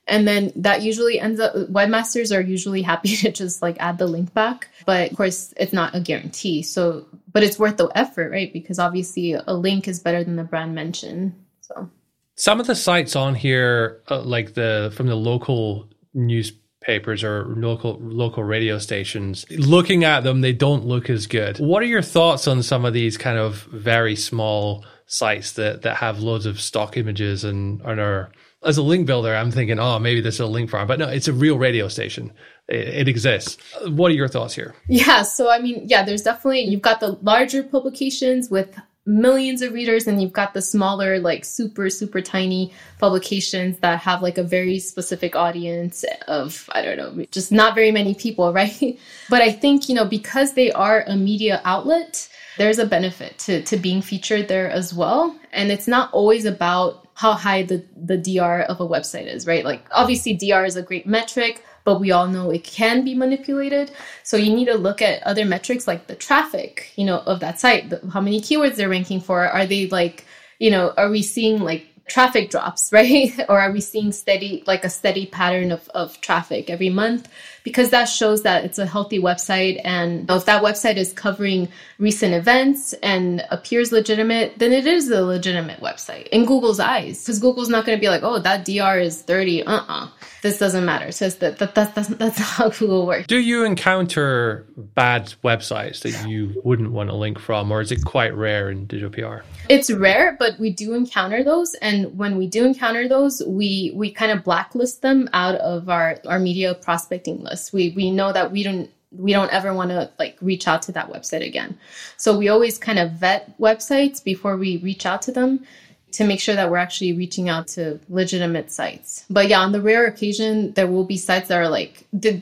and then that usually ends up, webmasters are usually happy to just like add the link back. But of course, it's not a guarantee. So, but it's worth the effort, right? Because obviously a link is better than the brand mention. So, some of the sites on here, uh, like the from the local newspapers or local local radio stations, looking at them, they don't look as good. What are your thoughts on some of these kind of very small sites that that have loads of stock images and, and are as a link builder, I'm thinking, oh, maybe this is a link farm, but no, it's a real radio station. It, it, exists. What are your thoughts here? Yeah, so I mean, yeah, there's definitely you've got the larger publications with millions of readers, and you've got the smaller, like super super tiny publications that have like a very specific audience of I don't know, just not very many people, right? but I think you know because they are a media outlet there's a benefit to, to being featured there as well. And it's not always about how high the, the DR of a website is, right? Like obviously DR is a great metric, but we all know it can be manipulated. So you need to look at other metrics like the traffic, you know, of that site, the, how many keywords they're ranking for. Are they like, you know, are we seeing like traffic drops, right? or are we seeing steady, like a steady pattern of, of traffic every month? because that shows that it's a healthy website. And if that website is covering recent events and appears legitimate, then it is a legitimate website in Google's eyes. Because Google's not going to be like, oh, that DR is 30. Uh uh This doesn't matter. So that, that, that, that's, that's how Google works. Do you encounter bad websites that you wouldn't want to link from, or is it quite rare in digital PR? It's rare, but we do encounter those. And when we do encounter those, we, we kind of blacklist them out of our, our media prospecting list we we know that we don't we don't ever want to like reach out to that website again. So we always kind of vet websites before we reach out to them. to make sure that we're actually reaching out to legitimate sites. But yeah, on the rare occasion, there will be sites that are like they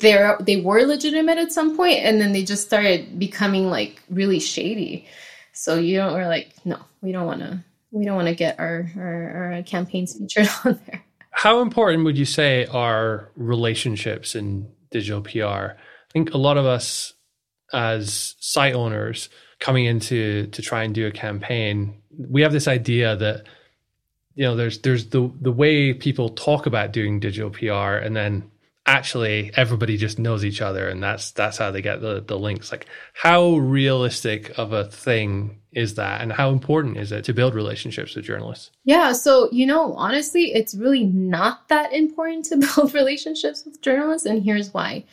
they were legitimate at some point, and then they just started becoming like really shady. So you don't. We're like, no, we don't want to. We don't want to get our, our our campaigns featured on there. How important would you say are relationships in digital PR? I think a lot of us as site owners coming into to try and do a campaign, we have this idea that you know there's there's the the way people talk about doing digital PR and then actually everybody just knows each other and that's that's how they get the the links. Like how realistic of a thing is that and how important is it to build relationships with journalists? Yeah so you know honestly it's really not that important to build relationships with journalists and here's why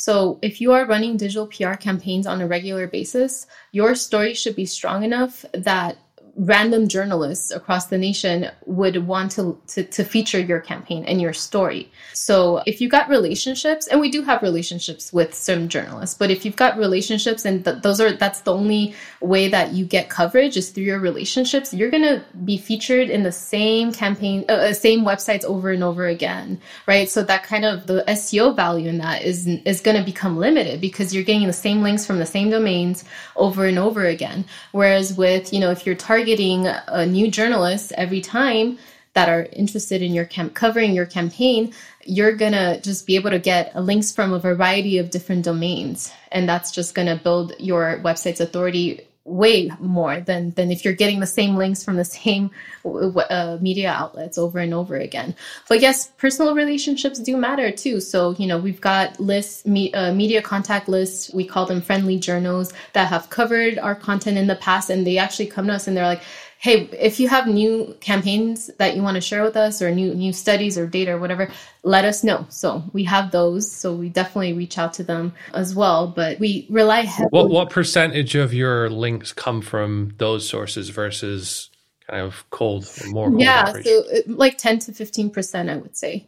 so if you are running digital pr campaigns on a regular basis your story should be strong enough that random journalists across the nation would want to, to, to feature your campaign and your story. So if you've got relationships, and we do have relationships with some journalists, but if you've got relationships and th- those are that's the only way that you get coverage is through your relationships, you're gonna be featured in the same campaign, uh, uh same websites over and over again, right? So that kind of the SEO value in that is is gonna become limited because you're getting the same links from the same domains over and over again. Whereas with you know if you're targeting targeting a new journalist every time that are interested in your camp covering your campaign you're gonna just be able to get links from a variety of different domains. And that's just gonna build your website's authority way more than than if you're getting the same links from the same uh, media outlets over and over again. But yes, personal relationships do matter too. So you know we've got lists, me, uh, media contact lists. We call them friendly journals that have covered our content in the past, and they actually come to us and they're like, hey, if you have new campaigns that you want to share with us or new new studies or data or whatever, let us know. So we have those. So we definitely reach out to them as well. But we rely heavily. What what percentage of your links come from those sources versus kind of cold or more cold yeah, so uh, like ten to fifteen percent, I would say.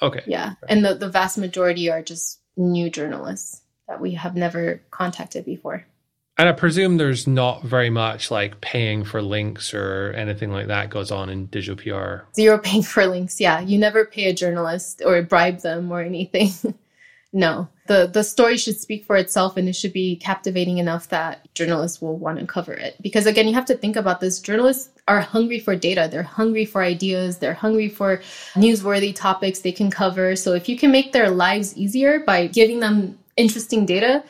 Okay. Yeah, and the the vast majority are just new journalists that we have never contacted before. And I presume there's not very much like paying for links or anything like that goes on in digital PR. Zero paying for links. Yeah. You never pay a journalist or bribe them or anything. no. The the story should speak for itself and it should be captivating enough that journalists will want to cover it. Because again, you have to think about this. Journalists are hungry for data. They're hungry for ideas. They're hungry for newsworthy topics they can cover. So if you can make their lives easier by giving them interesting data,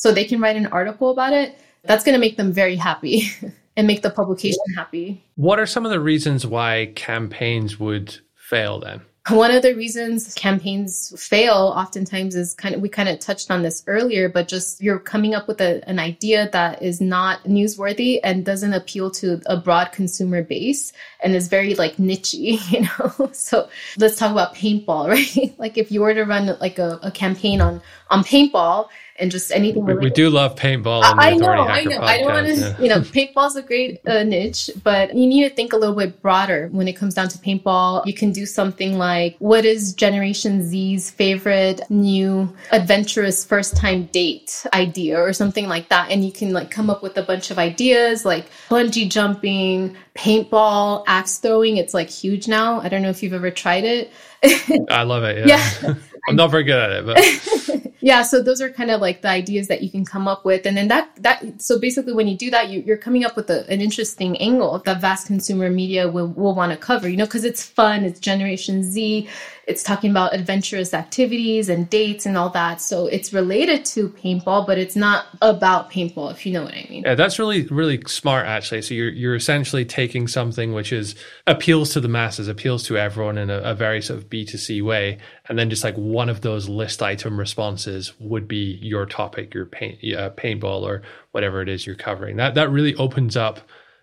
so they can write an article about it, that's going to make them very happy and make the publication happy. What are some of the reasons why campaigns would fail then? One of the reasons campaigns fail oftentimes is kind of, we kind of touched on this earlier, but just you're coming up with a, an idea that is not newsworthy and doesn't appeal to a broad consumer base and is very like nichey, you know? So let's talk about paintball, right? like if you were to run like a, a campaign on, on paintball and just anything. We, we do love paintball. I, I know, I know. Podcast, I don't want to, yeah. you know, paintball's a great uh, niche, but you need to think a little bit broader when it comes down to paintball. You can do something like, what is Generation Z's favorite new adventurous first time date idea or something like that, and you can like come up with a bunch of ideas like bungee jumping, paintball, axe throwing. It's like huge now. I don't know if you've ever tried it. I love it. Yeah. yeah. I'm not very good at it, but yeah so those are kind of like the ideas that you can come up with. And then that that so basically when you do that you, are coming up with a, an interesting angle that vast consumer media will, will want to cover you know because it's fun it's generation z it's talking about adventurous activities and dates and all that. So it's related to paintball, but it's not about paintball, if you know what I mean. Yeah, that's really, really smart actually. So you're you're essentially taking something which is appeals to the masses, appeals to everyone in a, a very sort of B2C way. And then just like one of those list item responses would be your topic, your paint uh, paintball or whatever it is you're covering. That that really opens up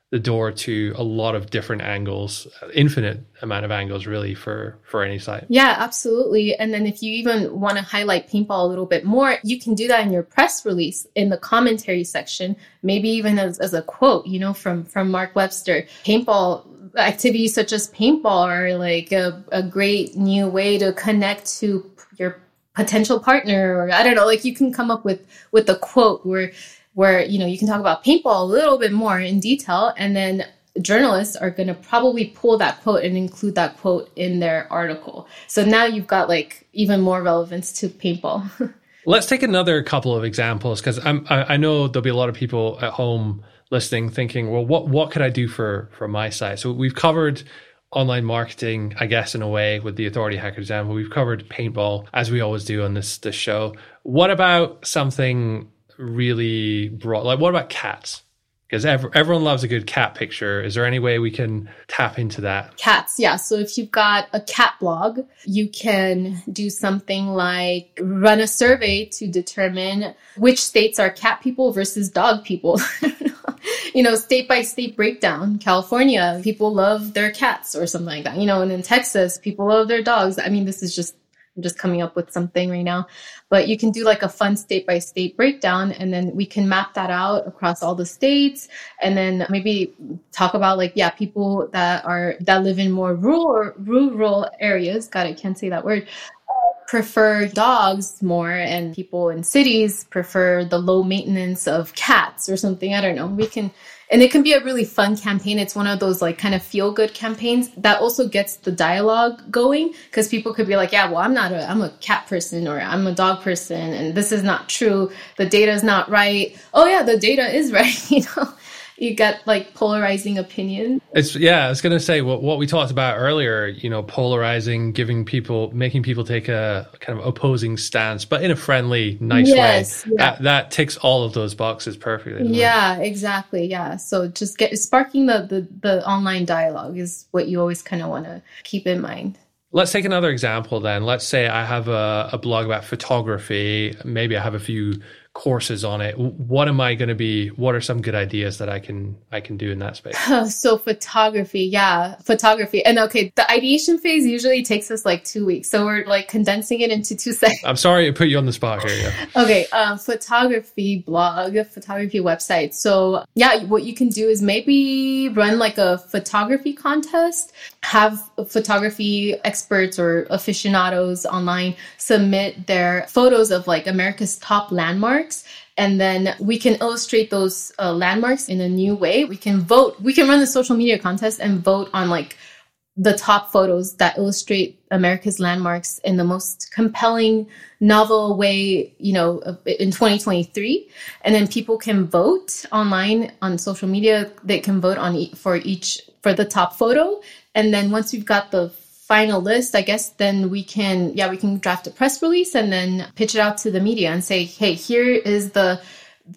the door to a lot of different angles infinite amount of angles really for for any site. Yeah absolutely. And then if you even want to highlight paintball a little bit more you can do that in your press release in the commentary section maybe even as, as a quote you know from from mark webster. Paintball activities such as paintball are like a, a great new way to connect to your potential partner or i don't know like you can come up with with a quote where where you know you can talk about paintball a little bit more in detail and then journalists are going to probably pull that quote and include that quote in their article. So now you've got like even more relevance to paintball. Let's take another couple of examples because I, I know there'll be a lot of people at home listening, thinking, "Well, what what could I do for for my site?" So we've covered online marketing, I guess, in a way, with the Authority Hacker example. We've covered paintball as we always do on this this show. What about something really broad? Like, what about cats? because ev- everyone loves a good cat picture. Is there any way we can tap into that? Cats, yeah. So if you've got a cat blog, you can do something like run a survey to determine which states are cat people versus dog people. you know, state by state breakdown. California, people love their cats or something like that. You know, and in Texas, people love their dogs. I mean, this is just I'm just coming up with something right now. But you can do like a fun state by state breakdown and then we can map that out across all the states and then maybe talk about like, yeah, people that are, that live in more rural, rural areas. God, I can't say that word uh, prefer dogs more and people in cities prefer the low maintenance of cats or something. I don't know. We can and it can be a really fun campaign. It's one of those like kind of feel good campaigns that also gets the dialogue going because people could be like, yeah, well, I'm not a, I'm a cat person or I'm a dog person and this is not true. The data is not right. Oh yeah, the data is right. you know, you get like polarizing opinions. It's yeah, I was gonna say what what we talked about earlier. You know, polarizing, giving people, making people take a kind of opposing stance, but in a friendly, nice yes, way. Yeah. That that ticks all of those boxes perfectly. Yeah, exactly. Yeah. So just get sparking the the, the online dialogue is what you always kind of want to keep in mind. Let's take another example then. Let's say I have a, a blog about photography. Maybe I have a few courses on it. What am i going to be what are some good ideas that i can i can do in that space? So photography yeah photography. And okay the ideation phase usually takes us like two weeks. So we're like condensing it into two seconds i'm sorry to put you on the spot here yeah. okay um, photography blog photography website. So yeah what you can do is maybe run like a photography contest. Have photography experts or aficionados online submit their photos of like America's top landmarks. And then we can illustrate those uh, landmarks in a new way. We can vote, we can run the social media contest and vote on like the top photos that illustrate America's landmarks in the most compelling, novel way, you know, in 2023. And then people can vote online on social media. They can vote on for each, for the top photo. And then once we've got the final list, I guess then we can, yeah, we can draft a press release and then pitch it out to the media and say, hey, here is the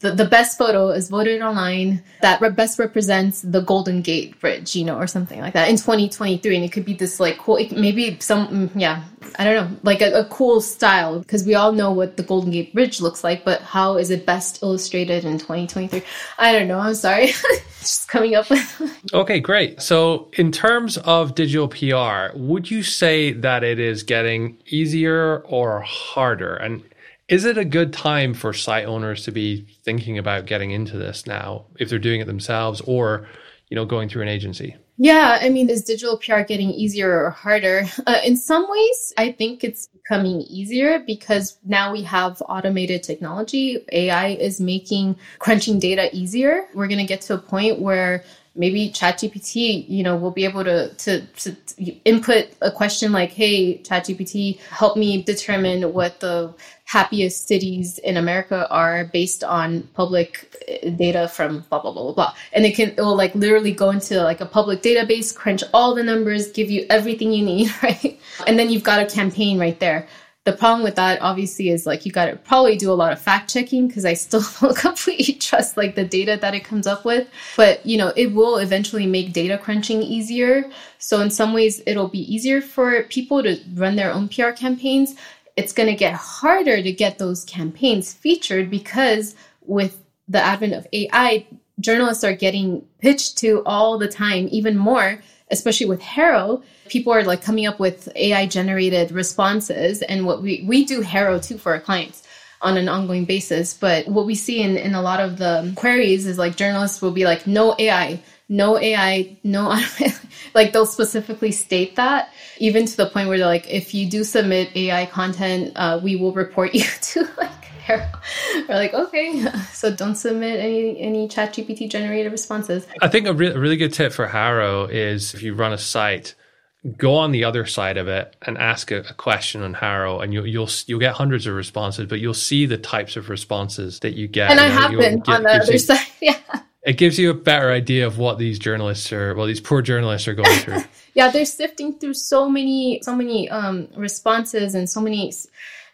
the, the best photo is voted online that re- best represents the Golden Gate Bridge, you know, or something like that in 2023. And it could be this like cool, maybe some, yeah, I don't know, like a, a cool style because we all know what the Golden Gate Bridge looks like, but how is it best illustrated in 2023? I don't know. I'm sorry. Just coming up with. okay, great. So, in terms of digital PR, would you say that it is getting easier or harder? And is it a good time for site owners to be thinking about getting into this now if they're doing it themselves or, you know, going through an agency? Yeah, I mean, is digital PR getting easier or harder? Uh, in some ways, I think it's becoming easier because now we have automated technology. AI is making crunching data easier. We're going to get to a point where maybe ChatGPT, you know, will be able to, to, to input a question like, "Hey, ChatGPT, help me determine what the happiest cities in America are based on public uh, data from blah blah blah blah blah. And it can it will like literally go into like a public database, crunch all the numbers, give you everything you need, right? And then you've got a campaign right there. The problem with that obviously is like you got to probably do a lot of fact checking because I still don't completely trust like the data that it comes up with. But you know, it will eventually make data crunching easier. So in some ways it'll be easier for people to run their own PR campaigns it's going to get harder to get those campaigns featured because with the advent of AI, journalists are getting pitched to all the time, even more, especially with HARO. People are like coming up with AI generated responses. And what we, we do HARO too for our clients on an ongoing basis. But what we see in, in a lot of the queries is like journalists will be like, no AI, no AI, no like they'll specifically state that, even to the point where they're like, if you do submit AI content, uh, we will report you to like We're like, okay, so don't submit any any chat GPT generated responses. I think a, re- a really good tip for HARO is if you run a site, go on the other side of it and ask a, a question on HARO, and you, you'll you'll get hundreds of responses, but you'll see the types of responses that you get. And I have been on the other you- side. Yeah. It gives you a better idea of what these journalists are, well, these poor journalists are going through. yeah they're sifting through so many so many um responses and so many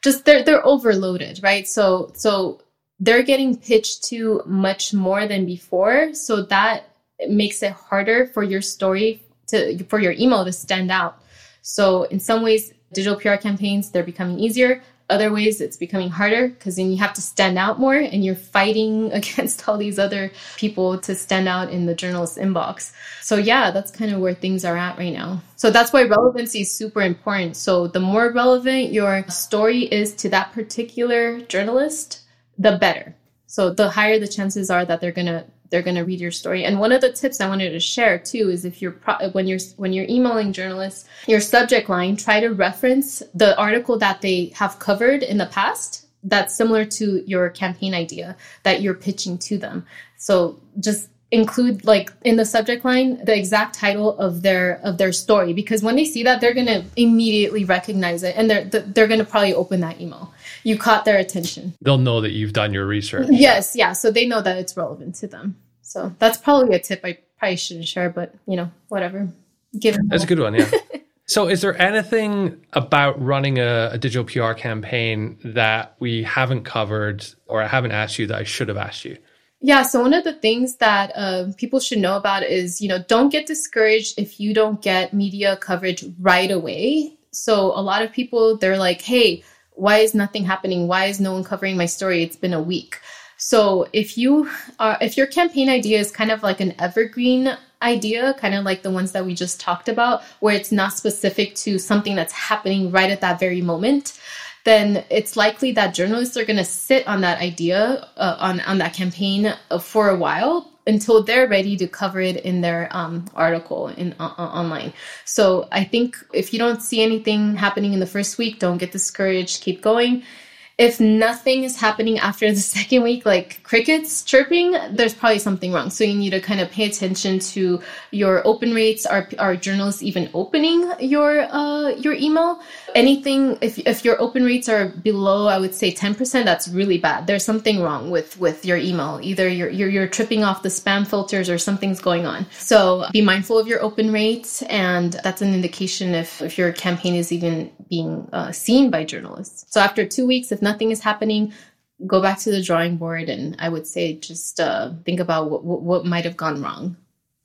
just they're they're overloaded right? So so they're getting pitched to much more than before. So that makes it harder for your story to for your email to stand out. So in some ways digital pr campaigns they're becoming easier other ways it's becoming harder because then you have to stand out more and you're fighting against all these other people to stand out in the journalist inbox. So yeah that's kind of where things are at right now. So that's why relevancy is super important. So the more relevant your story is to that particular journalist the better. So the higher the chances are that they're gonna they're gonna read your story. And one of the tips I wanted to share too is if you're pro- when you're when you're emailing journalists, your subject line try to reference the article that they have covered in the past that's similar to your campaign idea that you're pitching to them. So just include like in the subject line the exact title of their of their story because when they see that they're going to immediately recognize it and they're they're going to probably open that email you caught their attention They'll know that you've done your research. Yes, yeah. So they know that it's relevant to them. So that's probably a tip I probably shouldn't share, but you know, whatever. Give. That's a good one, yeah. so, is there anything about running a, a digital PR campaign that we haven't covered or I haven't asked you that I should have asked you? Yeah. So one of the things that uh, people should know about is, you know, don't get discouraged if you don't get media coverage right away. So a lot of people, they're like, hey, why is nothing happening? Why is no one covering my story? It's been a week. So if you are, if your campaign idea is kind of like an evergreen idea, kind of like the ones that we just talked about, where it's not specific to something that's happening right at that very moment, then it's likely that journalists are going to sit on that idea uh, on on that campaign uh, for a while until they're ready to cover it in their um, article in uh, online. So I think if you don't see anything happening in the first week, don't get discouraged. Keep going. If nothing is happening after the second week, like crickets chirping, there's probably something wrong. So you need to kind of pay attention to your open rates. Are are journalists even opening your uh, your email? Anything if if your open rates are below, I would say 10%, that's really bad. There's something wrong with with your email. Either you're you're, you're tripping off the spam filters or something's going on. So be mindful of your open rates, and that's an indication if if your campaign is even being uh, seen by journalists. So after two weeks, if nothing is happening, go back to the drawing board, and I would say just uh, think about what, what what might have gone wrong.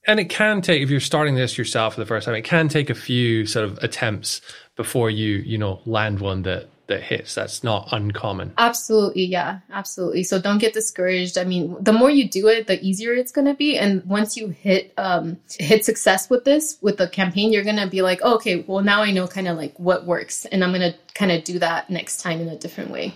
And it can take, if you're starting this yourself for the first time, it can take a few sort of attempts before you, you know, land one that that hits. That's not uncommon. Absolutely, yeah, absolutely. So don't get discouraged. I mean, the more you do it, the easier it's going to be. And once you hit um, hit success with this with the campaign, you're going to be like, oh, okay, well now I know kind of like what works, and I'm going to kind of do that next time in a different way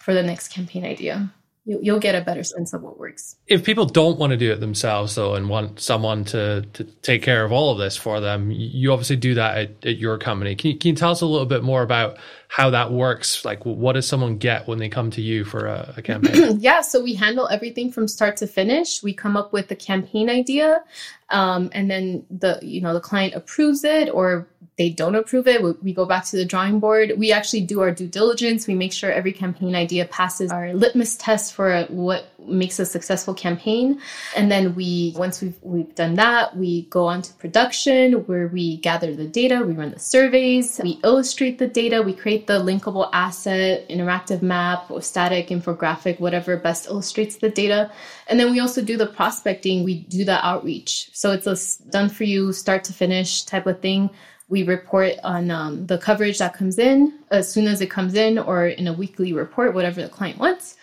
for the next campaign idea. You, you'll get a better sense of what works. If people don't want to do it themselves, though, and want someone to, to take care of all of this for them, you obviously do that at, at your company. Can you, can you tell us a little bit more about how that works? Like, what does someone get when they come to you for a, a campaign? yeah, so we handle everything from start to finish. We come up with the campaign idea, um, and then the you know the client approves it or they don't approve it. We, we go back to the drawing board. We actually do our due diligence. We make sure every campaign idea passes our litmus test for what makes a successful campaign, and then we once we've we've done that, we go on to production where we gather the data, we run the surveys, we illustrate the data, we create the linkable asset, interactive map, or static infographic, whatever best illustrates the data. And then we also do the prospecting, we do the outreach. So it's a done for you, start to finish type of thing. We report on um, the coverage that comes in as soon as it comes in, or in a weekly report, whatever the client wants.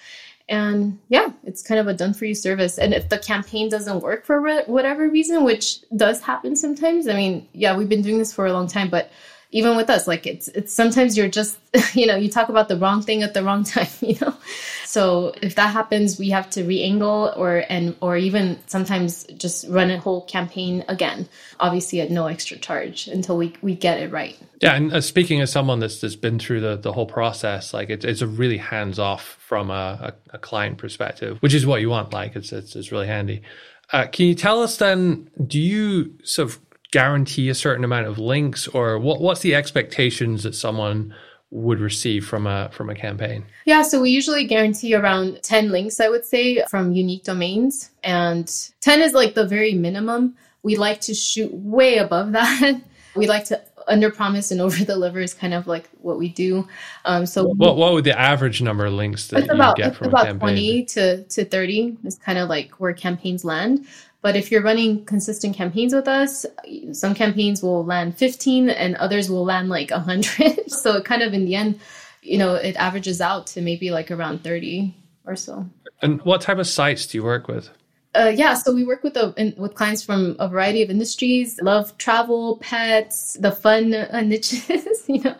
And yeah, it's kind of a done for you service. And if the campaign doesn't work for re- whatever reason, which does happen sometimes, I mean, yeah, we've been doing this for a long time, but even with us, like it's it's sometimes you're just you know you talk about the wrong thing at the wrong time, you know. So if that happens, we have to re-angle or and or even sometimes just run a whole campaign again, obviously at no extra charge until we, we get it right. Yeah, and uh, speaking as someone that's that's been through the, the whole process, like it, it's a really hands off from a, a, a, client perspective, which is what you want. Like it's it's, it's really handy. Uh, can you tell us then? Do you sort of guarantee a certain amount of links, or what? What's the expectations that someone would receive from a from a campaign? Yeah, so we usually guarantee around 10 links, I would say, from unique domains. And 10 is like the very minimum. We like to shoot way above that. we like to under promise and over deliver is kind of like what we do. Um, so what, what would the average number of links that you about, get from about a campaign? 20 to, to 30 is kind of like where campaigns land. But if you're running consistent campaigns with us, some campaigns will land 15 and others will land like 100. so it kind of in the end, you know, it averages out to maybe like around 30 or so. And what type of sites do you work with? Uh, yeah, so we work with a, in, with clients from a variety of industries: love, travel, pets, the fun uh, niches, you know,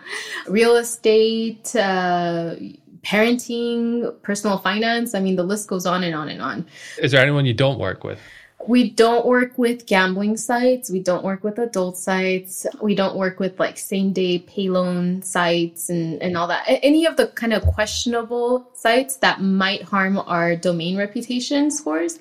real estate, uh, parenting, personal finance. I mean, the list goes on and on and on. Is there anyone you don't work with? We don't work with gambling sites. We don't work with adult sites. We don't work with like same day pay loan sites and, and all that. Any of the kind of questionable sites that might harm our domain reputation scores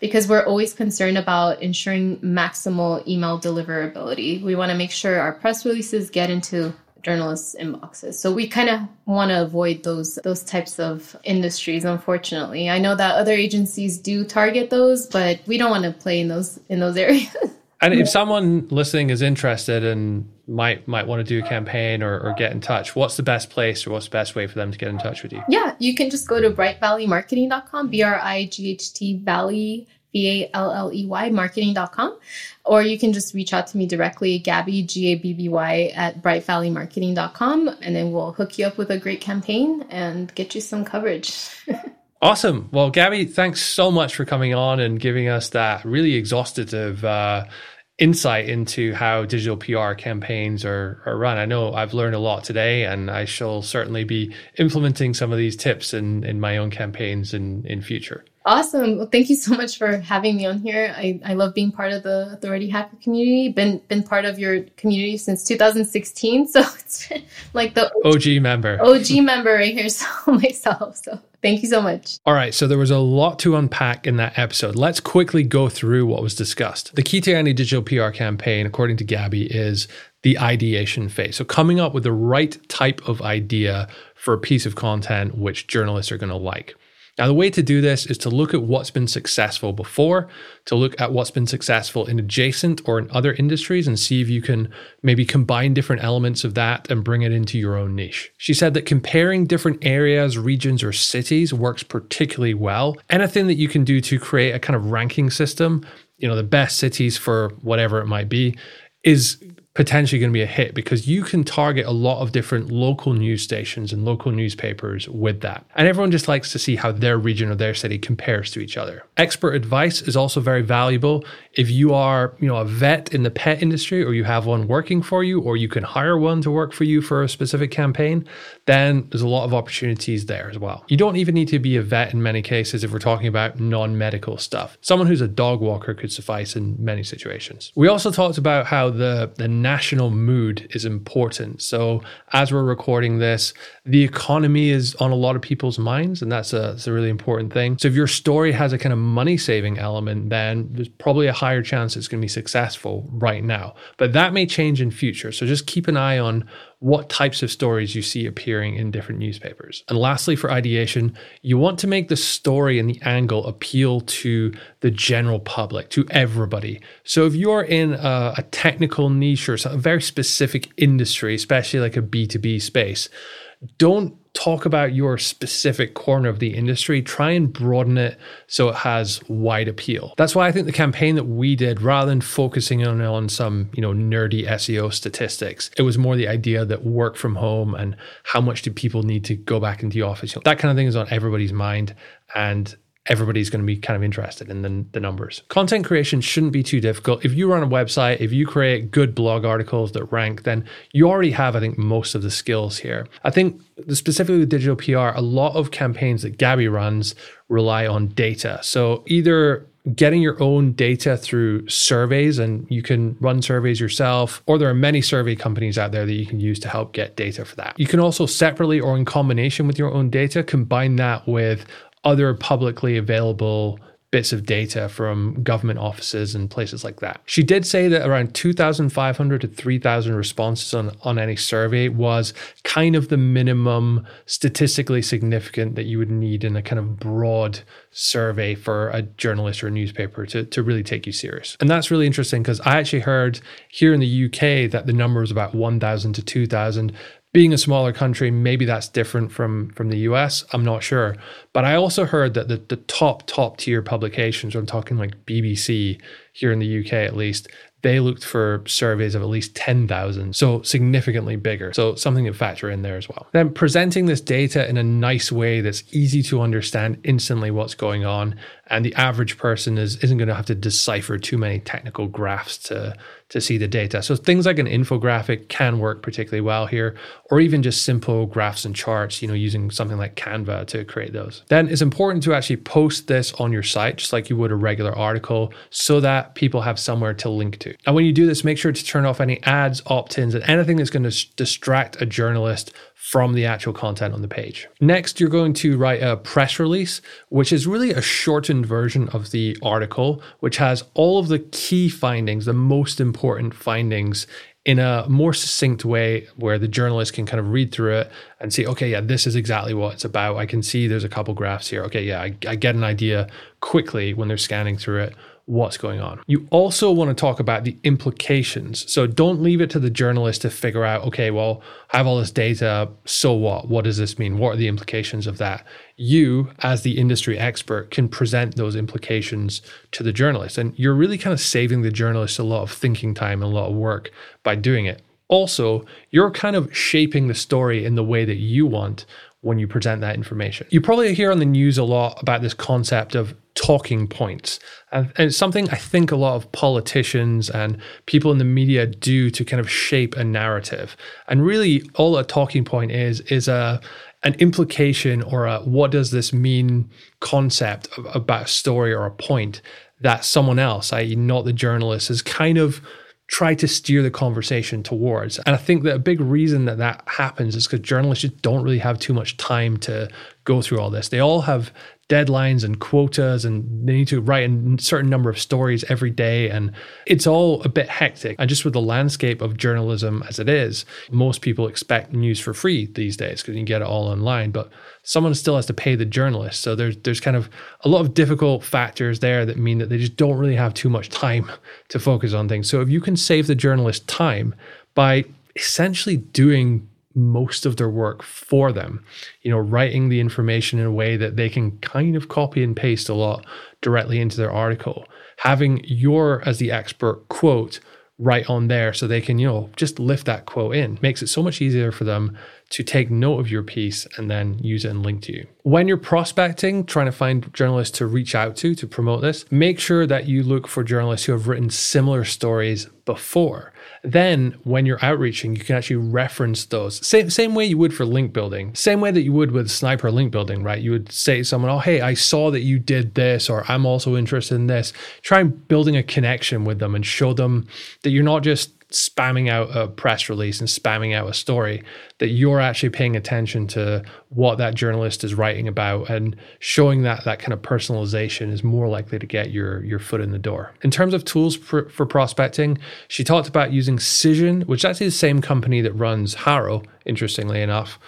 because we're always concerned about ensuring maximal email deliverability. We want to make sure our press releases get into journalists' inboxes. So we kind of want to avoid those those types of industries. Unfortunately, I know that other agencies do target those, but we don't want to play in those in those areas. And if someone listening is interested and might might want to do a campaign or, or, get in touch, what's the best place or what's the best way for them to get in touch with you? Yeah, you can just go to brightvalleymarketing.com, B R I G H T Valley V A L L E Y marketing.com. Or you can just reach out to me directly, Gabby, G A B B Y, at brightvalleymarketing.com. And then we'll hook you up with a great campaign and get you some coverage. awesome. Well, Gabby, thanks so much for coming on and giving us that really exhaustive uh, insight into how digital PR campaigns are, are run. I know I've learned a lot today, and I shall certainly be implementing some of these tips in, in my own campaigns in, in future. Awesome. Well, thank you so much for having me on here. I, I love being part of the Authority Hacker community. Been been part of your community since 2016, so it's like the OG member. OG member right here, so myself. So thank you so much. All right, so there was a lot to unpack in that episode. Let's quickly go through what was discussed. The key to any digital PR campaign, according to Gabby, is the ideation phase. So coming up with the right type of idea for a piece of content which journalists are going to like. Now, the way to do this is to look at what's been successful before, to look at what's been successful in adjacent or in other industries, and see if you can maybe combine different elements of that and bring it into your own niche. She said that comparing different areas, regions, or cities works particularly well. Anything that you can do to create a kind of ranking system, you know, the best cities for whatever it might be, is potentially going to be a hit because you can target a lot of different local news stations and local newspapers with that. And everyone just likes to see how their region or their city compares to each other. Expert advice is also very valuable. If you are, you know, a vet in the pet industry or you have one working for you or you can hire one to work for you for a specific campaign, then there's a lot of opportunities there as well. You don't even need to be a vet in many cases if we're talking about non-medical stuff. Someone who's a dog walker could suffice in many situations. We also talked about how the the national mood is important. So as we're recording this, the economy is on a lot of people's minds, and that's a, that's a really important thing. So if your story has a kind of money saving element, then there's probably a higher chance it's going to be successful right now. But that may change in future. So just keep an eye on what types of stories you see appearing in different newspapers. And lastly, for ideation, you want to make the story and the angle appeal to the general public, to everybody. So if you're in a, a technical niche or a very specific industry, especially like a B2B space, don't talk about your specific corner of the industry, try and broaden it so it has wide appeal. That's why I think the campaign that we did, rather than focusing on, on some, you know, nerdy SEO statistics, it was more the idea that work from home and how much do people need to go back into the office. You know, that kind of thing is on everybody's mind. And everybody's going to be kind of interested in the, the numbers. Content creation shouldn't be too difficult. If you run a website, if you create good blog articles that rank, then you already have, I think, most of the skills here. I think specifically with digital PR, a lot of campaigns that Gabby runs rely on data. So either getting your own data through surveys and you can run surveys yourself or there are many survey companies out there that you can use to help get data for that you can also separately or in combination with your own data combine that with other publicly available bits of data from government offices and places like that. She did say that around 2,500 to 3,000 responses on, on any survey was kind of the minimum statistically significant that you would need in a kind of broad survey for a journalist or a newspaper to, to really take you serious. And that's really interesting because I actually heard here in the UK that the number was about 1,000 to 2,000, being a smaller country, maybe that's different from from the US. I'm not sure. But I also heard that the, the top, top tier publications, I'm talking like BBC here in the UK at least, they looked for surveys of at least 10,000, so significantly bigger. So something to factor in there as well. Then presenting this data in a nice way that's easy to understand instantly what's going on, and the average person is isn't going to have to decipher too many technical graphs to to see the data. So things like an infographic can work particularly well here, or even just simple graphs and charts, you know, using something like Canva to create those. Then it's important to actually post this on your site, just like you would a regular article, so that people have somewhere to link to. And when you do this, make sure to turn off any ads, opt-ins, and anything that's going to distract a journalist from the actual content on the page. Next, you're going to write a press release, which is really a shortened version of the article, which has all of the key findings, the most important findings in a more succinct way where the journalist can kind of read through it and see, okay, yeah, this is exactly what it's about. I can see there's a couple graphs here. Okay, yeah, I, I get an idea quickly when they're scanning through it what's going on. You also want to talk about the implications. So don't leave it to the journalist to figure out, okay, well, I have all this data. So what? What does this mean? What are the implications of that? You, as the industry expert, can present those implications to the journalist. And you're really kind of saving the journalist a lot of thinking time and a lot of work by doing it. Also, you're kind of shaping the story in the way that you want when you present that information. You probably hear on the news a lot about this concept of talking points. And, it's something I think a lot of politicians and people in the media do to kind of shape a narrative. And really, all a talking point is, is a, an implication or a what does this mean concept about a story or a point that someone else, i.e., not the journalist, has kind of tried to steer the conversation towards. And I think that a big reason that that happens is because journalists just don't really have too much time to go through all this. They all have deadlines and quotas and they need to write a certain number of stories every day and it's all a bit hectic. And just with the landscape of journalism as it is most people expect news for free these days because you can get it all online but someone still has to pay the journalist. So there's there's kind of a lot of difficult factors there that mean that they just don't really have too much time to focus on things. So if you can save the journalist time by essentially doing most of their work for them. You know, writing the information in a way that they can kind of copy and paste a lot directly into their article. Having your, as the expert, quote right on there so they can, you know, just lift that quote in makes it so much easier for them to take note of your piece and then use it and link to you. When you're prospecting, trying to find journalists to reach out to to promote this, make sure that you look for journalists who have written similar stories before. Then, when you're outreaching, you can actually reference those. Same, same way you would for link building, same way that you would with sniper link building, right? You would say to someone, Oh, hey, I saw that you did this, or I'm also interested in this. Try building a connection with them and show them that you're not just spamming out a press release and spamming out a story, that you're actually paying attention to what that journalist is writing about and showing that that kind of personalization is more likely to get your your foot in the door. In terms of tools for, for prospecting, she talked about using Cision, which actually the same company that runs HARO, interestingly enough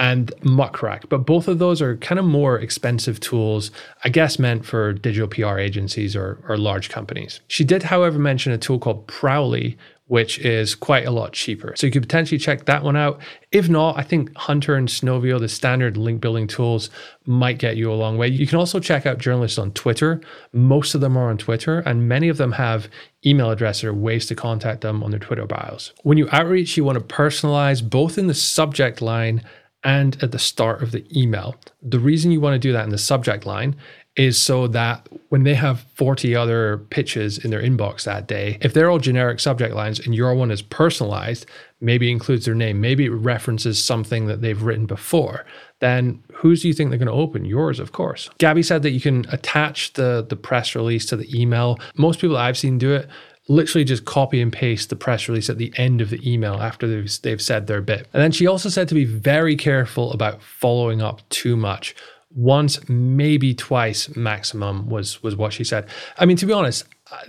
and Muck Rack. But both of those are kind of more expensive tools, I guess meant for digital PR agencies or, or large companies. She did, however, mention a tool called Prowly, which is quite a lot cheaper. So you could potentially check that one out. If not, I think Hunter and Snov.io, the standard link building tools, might get you a long way. You can also check out journalists on Twitter. Most of them are on Twitter, and many of them have email addresses or ways to contact them on their Twitter bios. When you outreach, you want to personalize both in the subject line and at the start of the email. The reason you want to do that in the subject line is so that when they have 40 other pitches in their inbox that day, if they're all generic subject lines and your one is personalized, maybe includes their name, maybe it references something that they've written before, then whose do you think they're going to open? Yours, of course. Gabby said that you can attach the, the press release to the email. Most people I've seen do it literally just copy and paste the press release at the end of the email after they've, they've said their bit. And then she also said to be very careful about following up too much once, maybe twice maximum was was what she said. I mean, to be honest,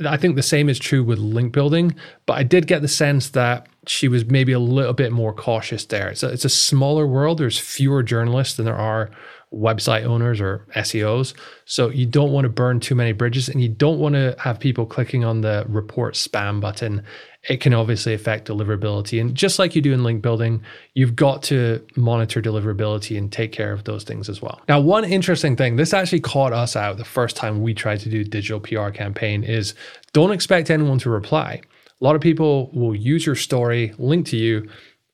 I think the same is true with link building, but I did get the sense that she was maybe a little bit more cautious there. It's a, it's a smaller world. There's fewer journalists than there are website owners or SEOs. So you don't want to burn too many bridges and you don't want to have people clicking on the report spam button. It can obviously affect deliverability. And just like you do in link building, you've got to monitor deliverability and take care of those things as well. Now, one interesting thing, this actually caught us out the first time we tried to do digital PR campaign is don't expect anyone to reply. A lot of people will use your story, link to you,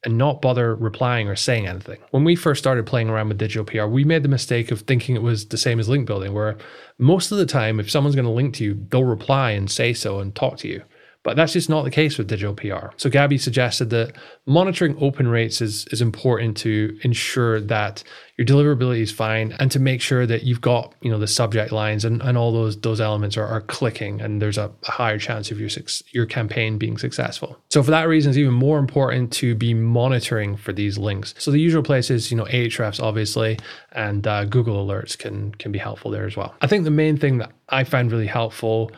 and not bother replying or saying anything. When we first started playing around with digital PR, we made the mistake of thinking it was the same as link building, where most of the time, if someone's going to link to you, they'll reply and say so and talk to you. But that's just not the case with digital PR. So Gabby suggested that monitoring open rates is, is important to ensure that your deliverability is fine and to make sure that you've got, you know, the subject lines and, and all those those elements are, are clicking and there's a, higher chance of your your campaign being successful. So for that reason, it's even more important to be monitoring for these links. So the usual places, you know, Ahrefs obviously, and uh, Google Alerts can can be helpful there as well. I think the main thing that I find really helpful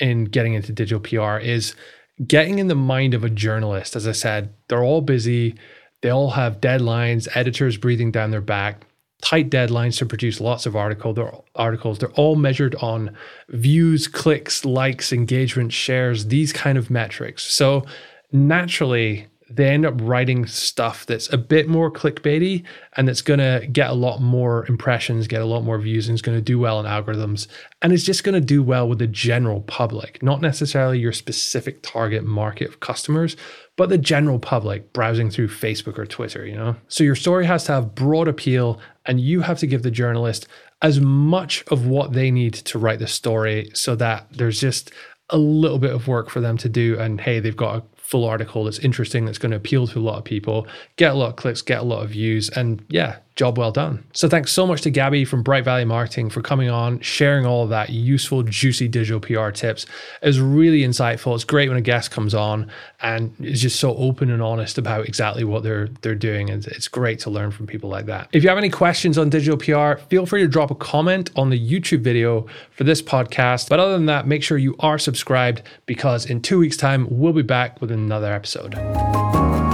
in getting into digital PR is getting in the mind of a journalist. As I said, they're all busy, they all have deadlines, editors breathing down their back, tight deadlines to produce lots of article, they're, articles. They're all measured on views, clicks, likes, engagement, shares, these kind of metrics. So naturally, they end up writing stuff that's a bit more clickbaity and that's going to get a lot more impressions, get a lot more views, and it's going to do well in algorithms. And it's just going to do well with the general public, not necessarily your specific target market of customers, but the general public browsing through Facebook or Twitter, you know? So your story has to have broad appeal, and you have to give the journalist as much of what they need to write the story so that there's just a little bit of work for them to do. And hey, they've got a full article that's interesting, that's going to appeal to a lot of people, get a lot of clicks, get a lot of views, and yeah, job well done. So thanks so much to Gabby from Bright Valley Marketing for coming on, sharing all of that useful, juicy digital PR tips. It was really insightful. It's great when a guest comes on and is just so open and honest about exactly what they're they're doing. And it's great to learn from people like that. If you have any questions on digital PR, feel free to drop a comment on the YouTube video for this podcast. But other than that, make sure you are subscribed because in two weeks' time, we'll be back with another episode.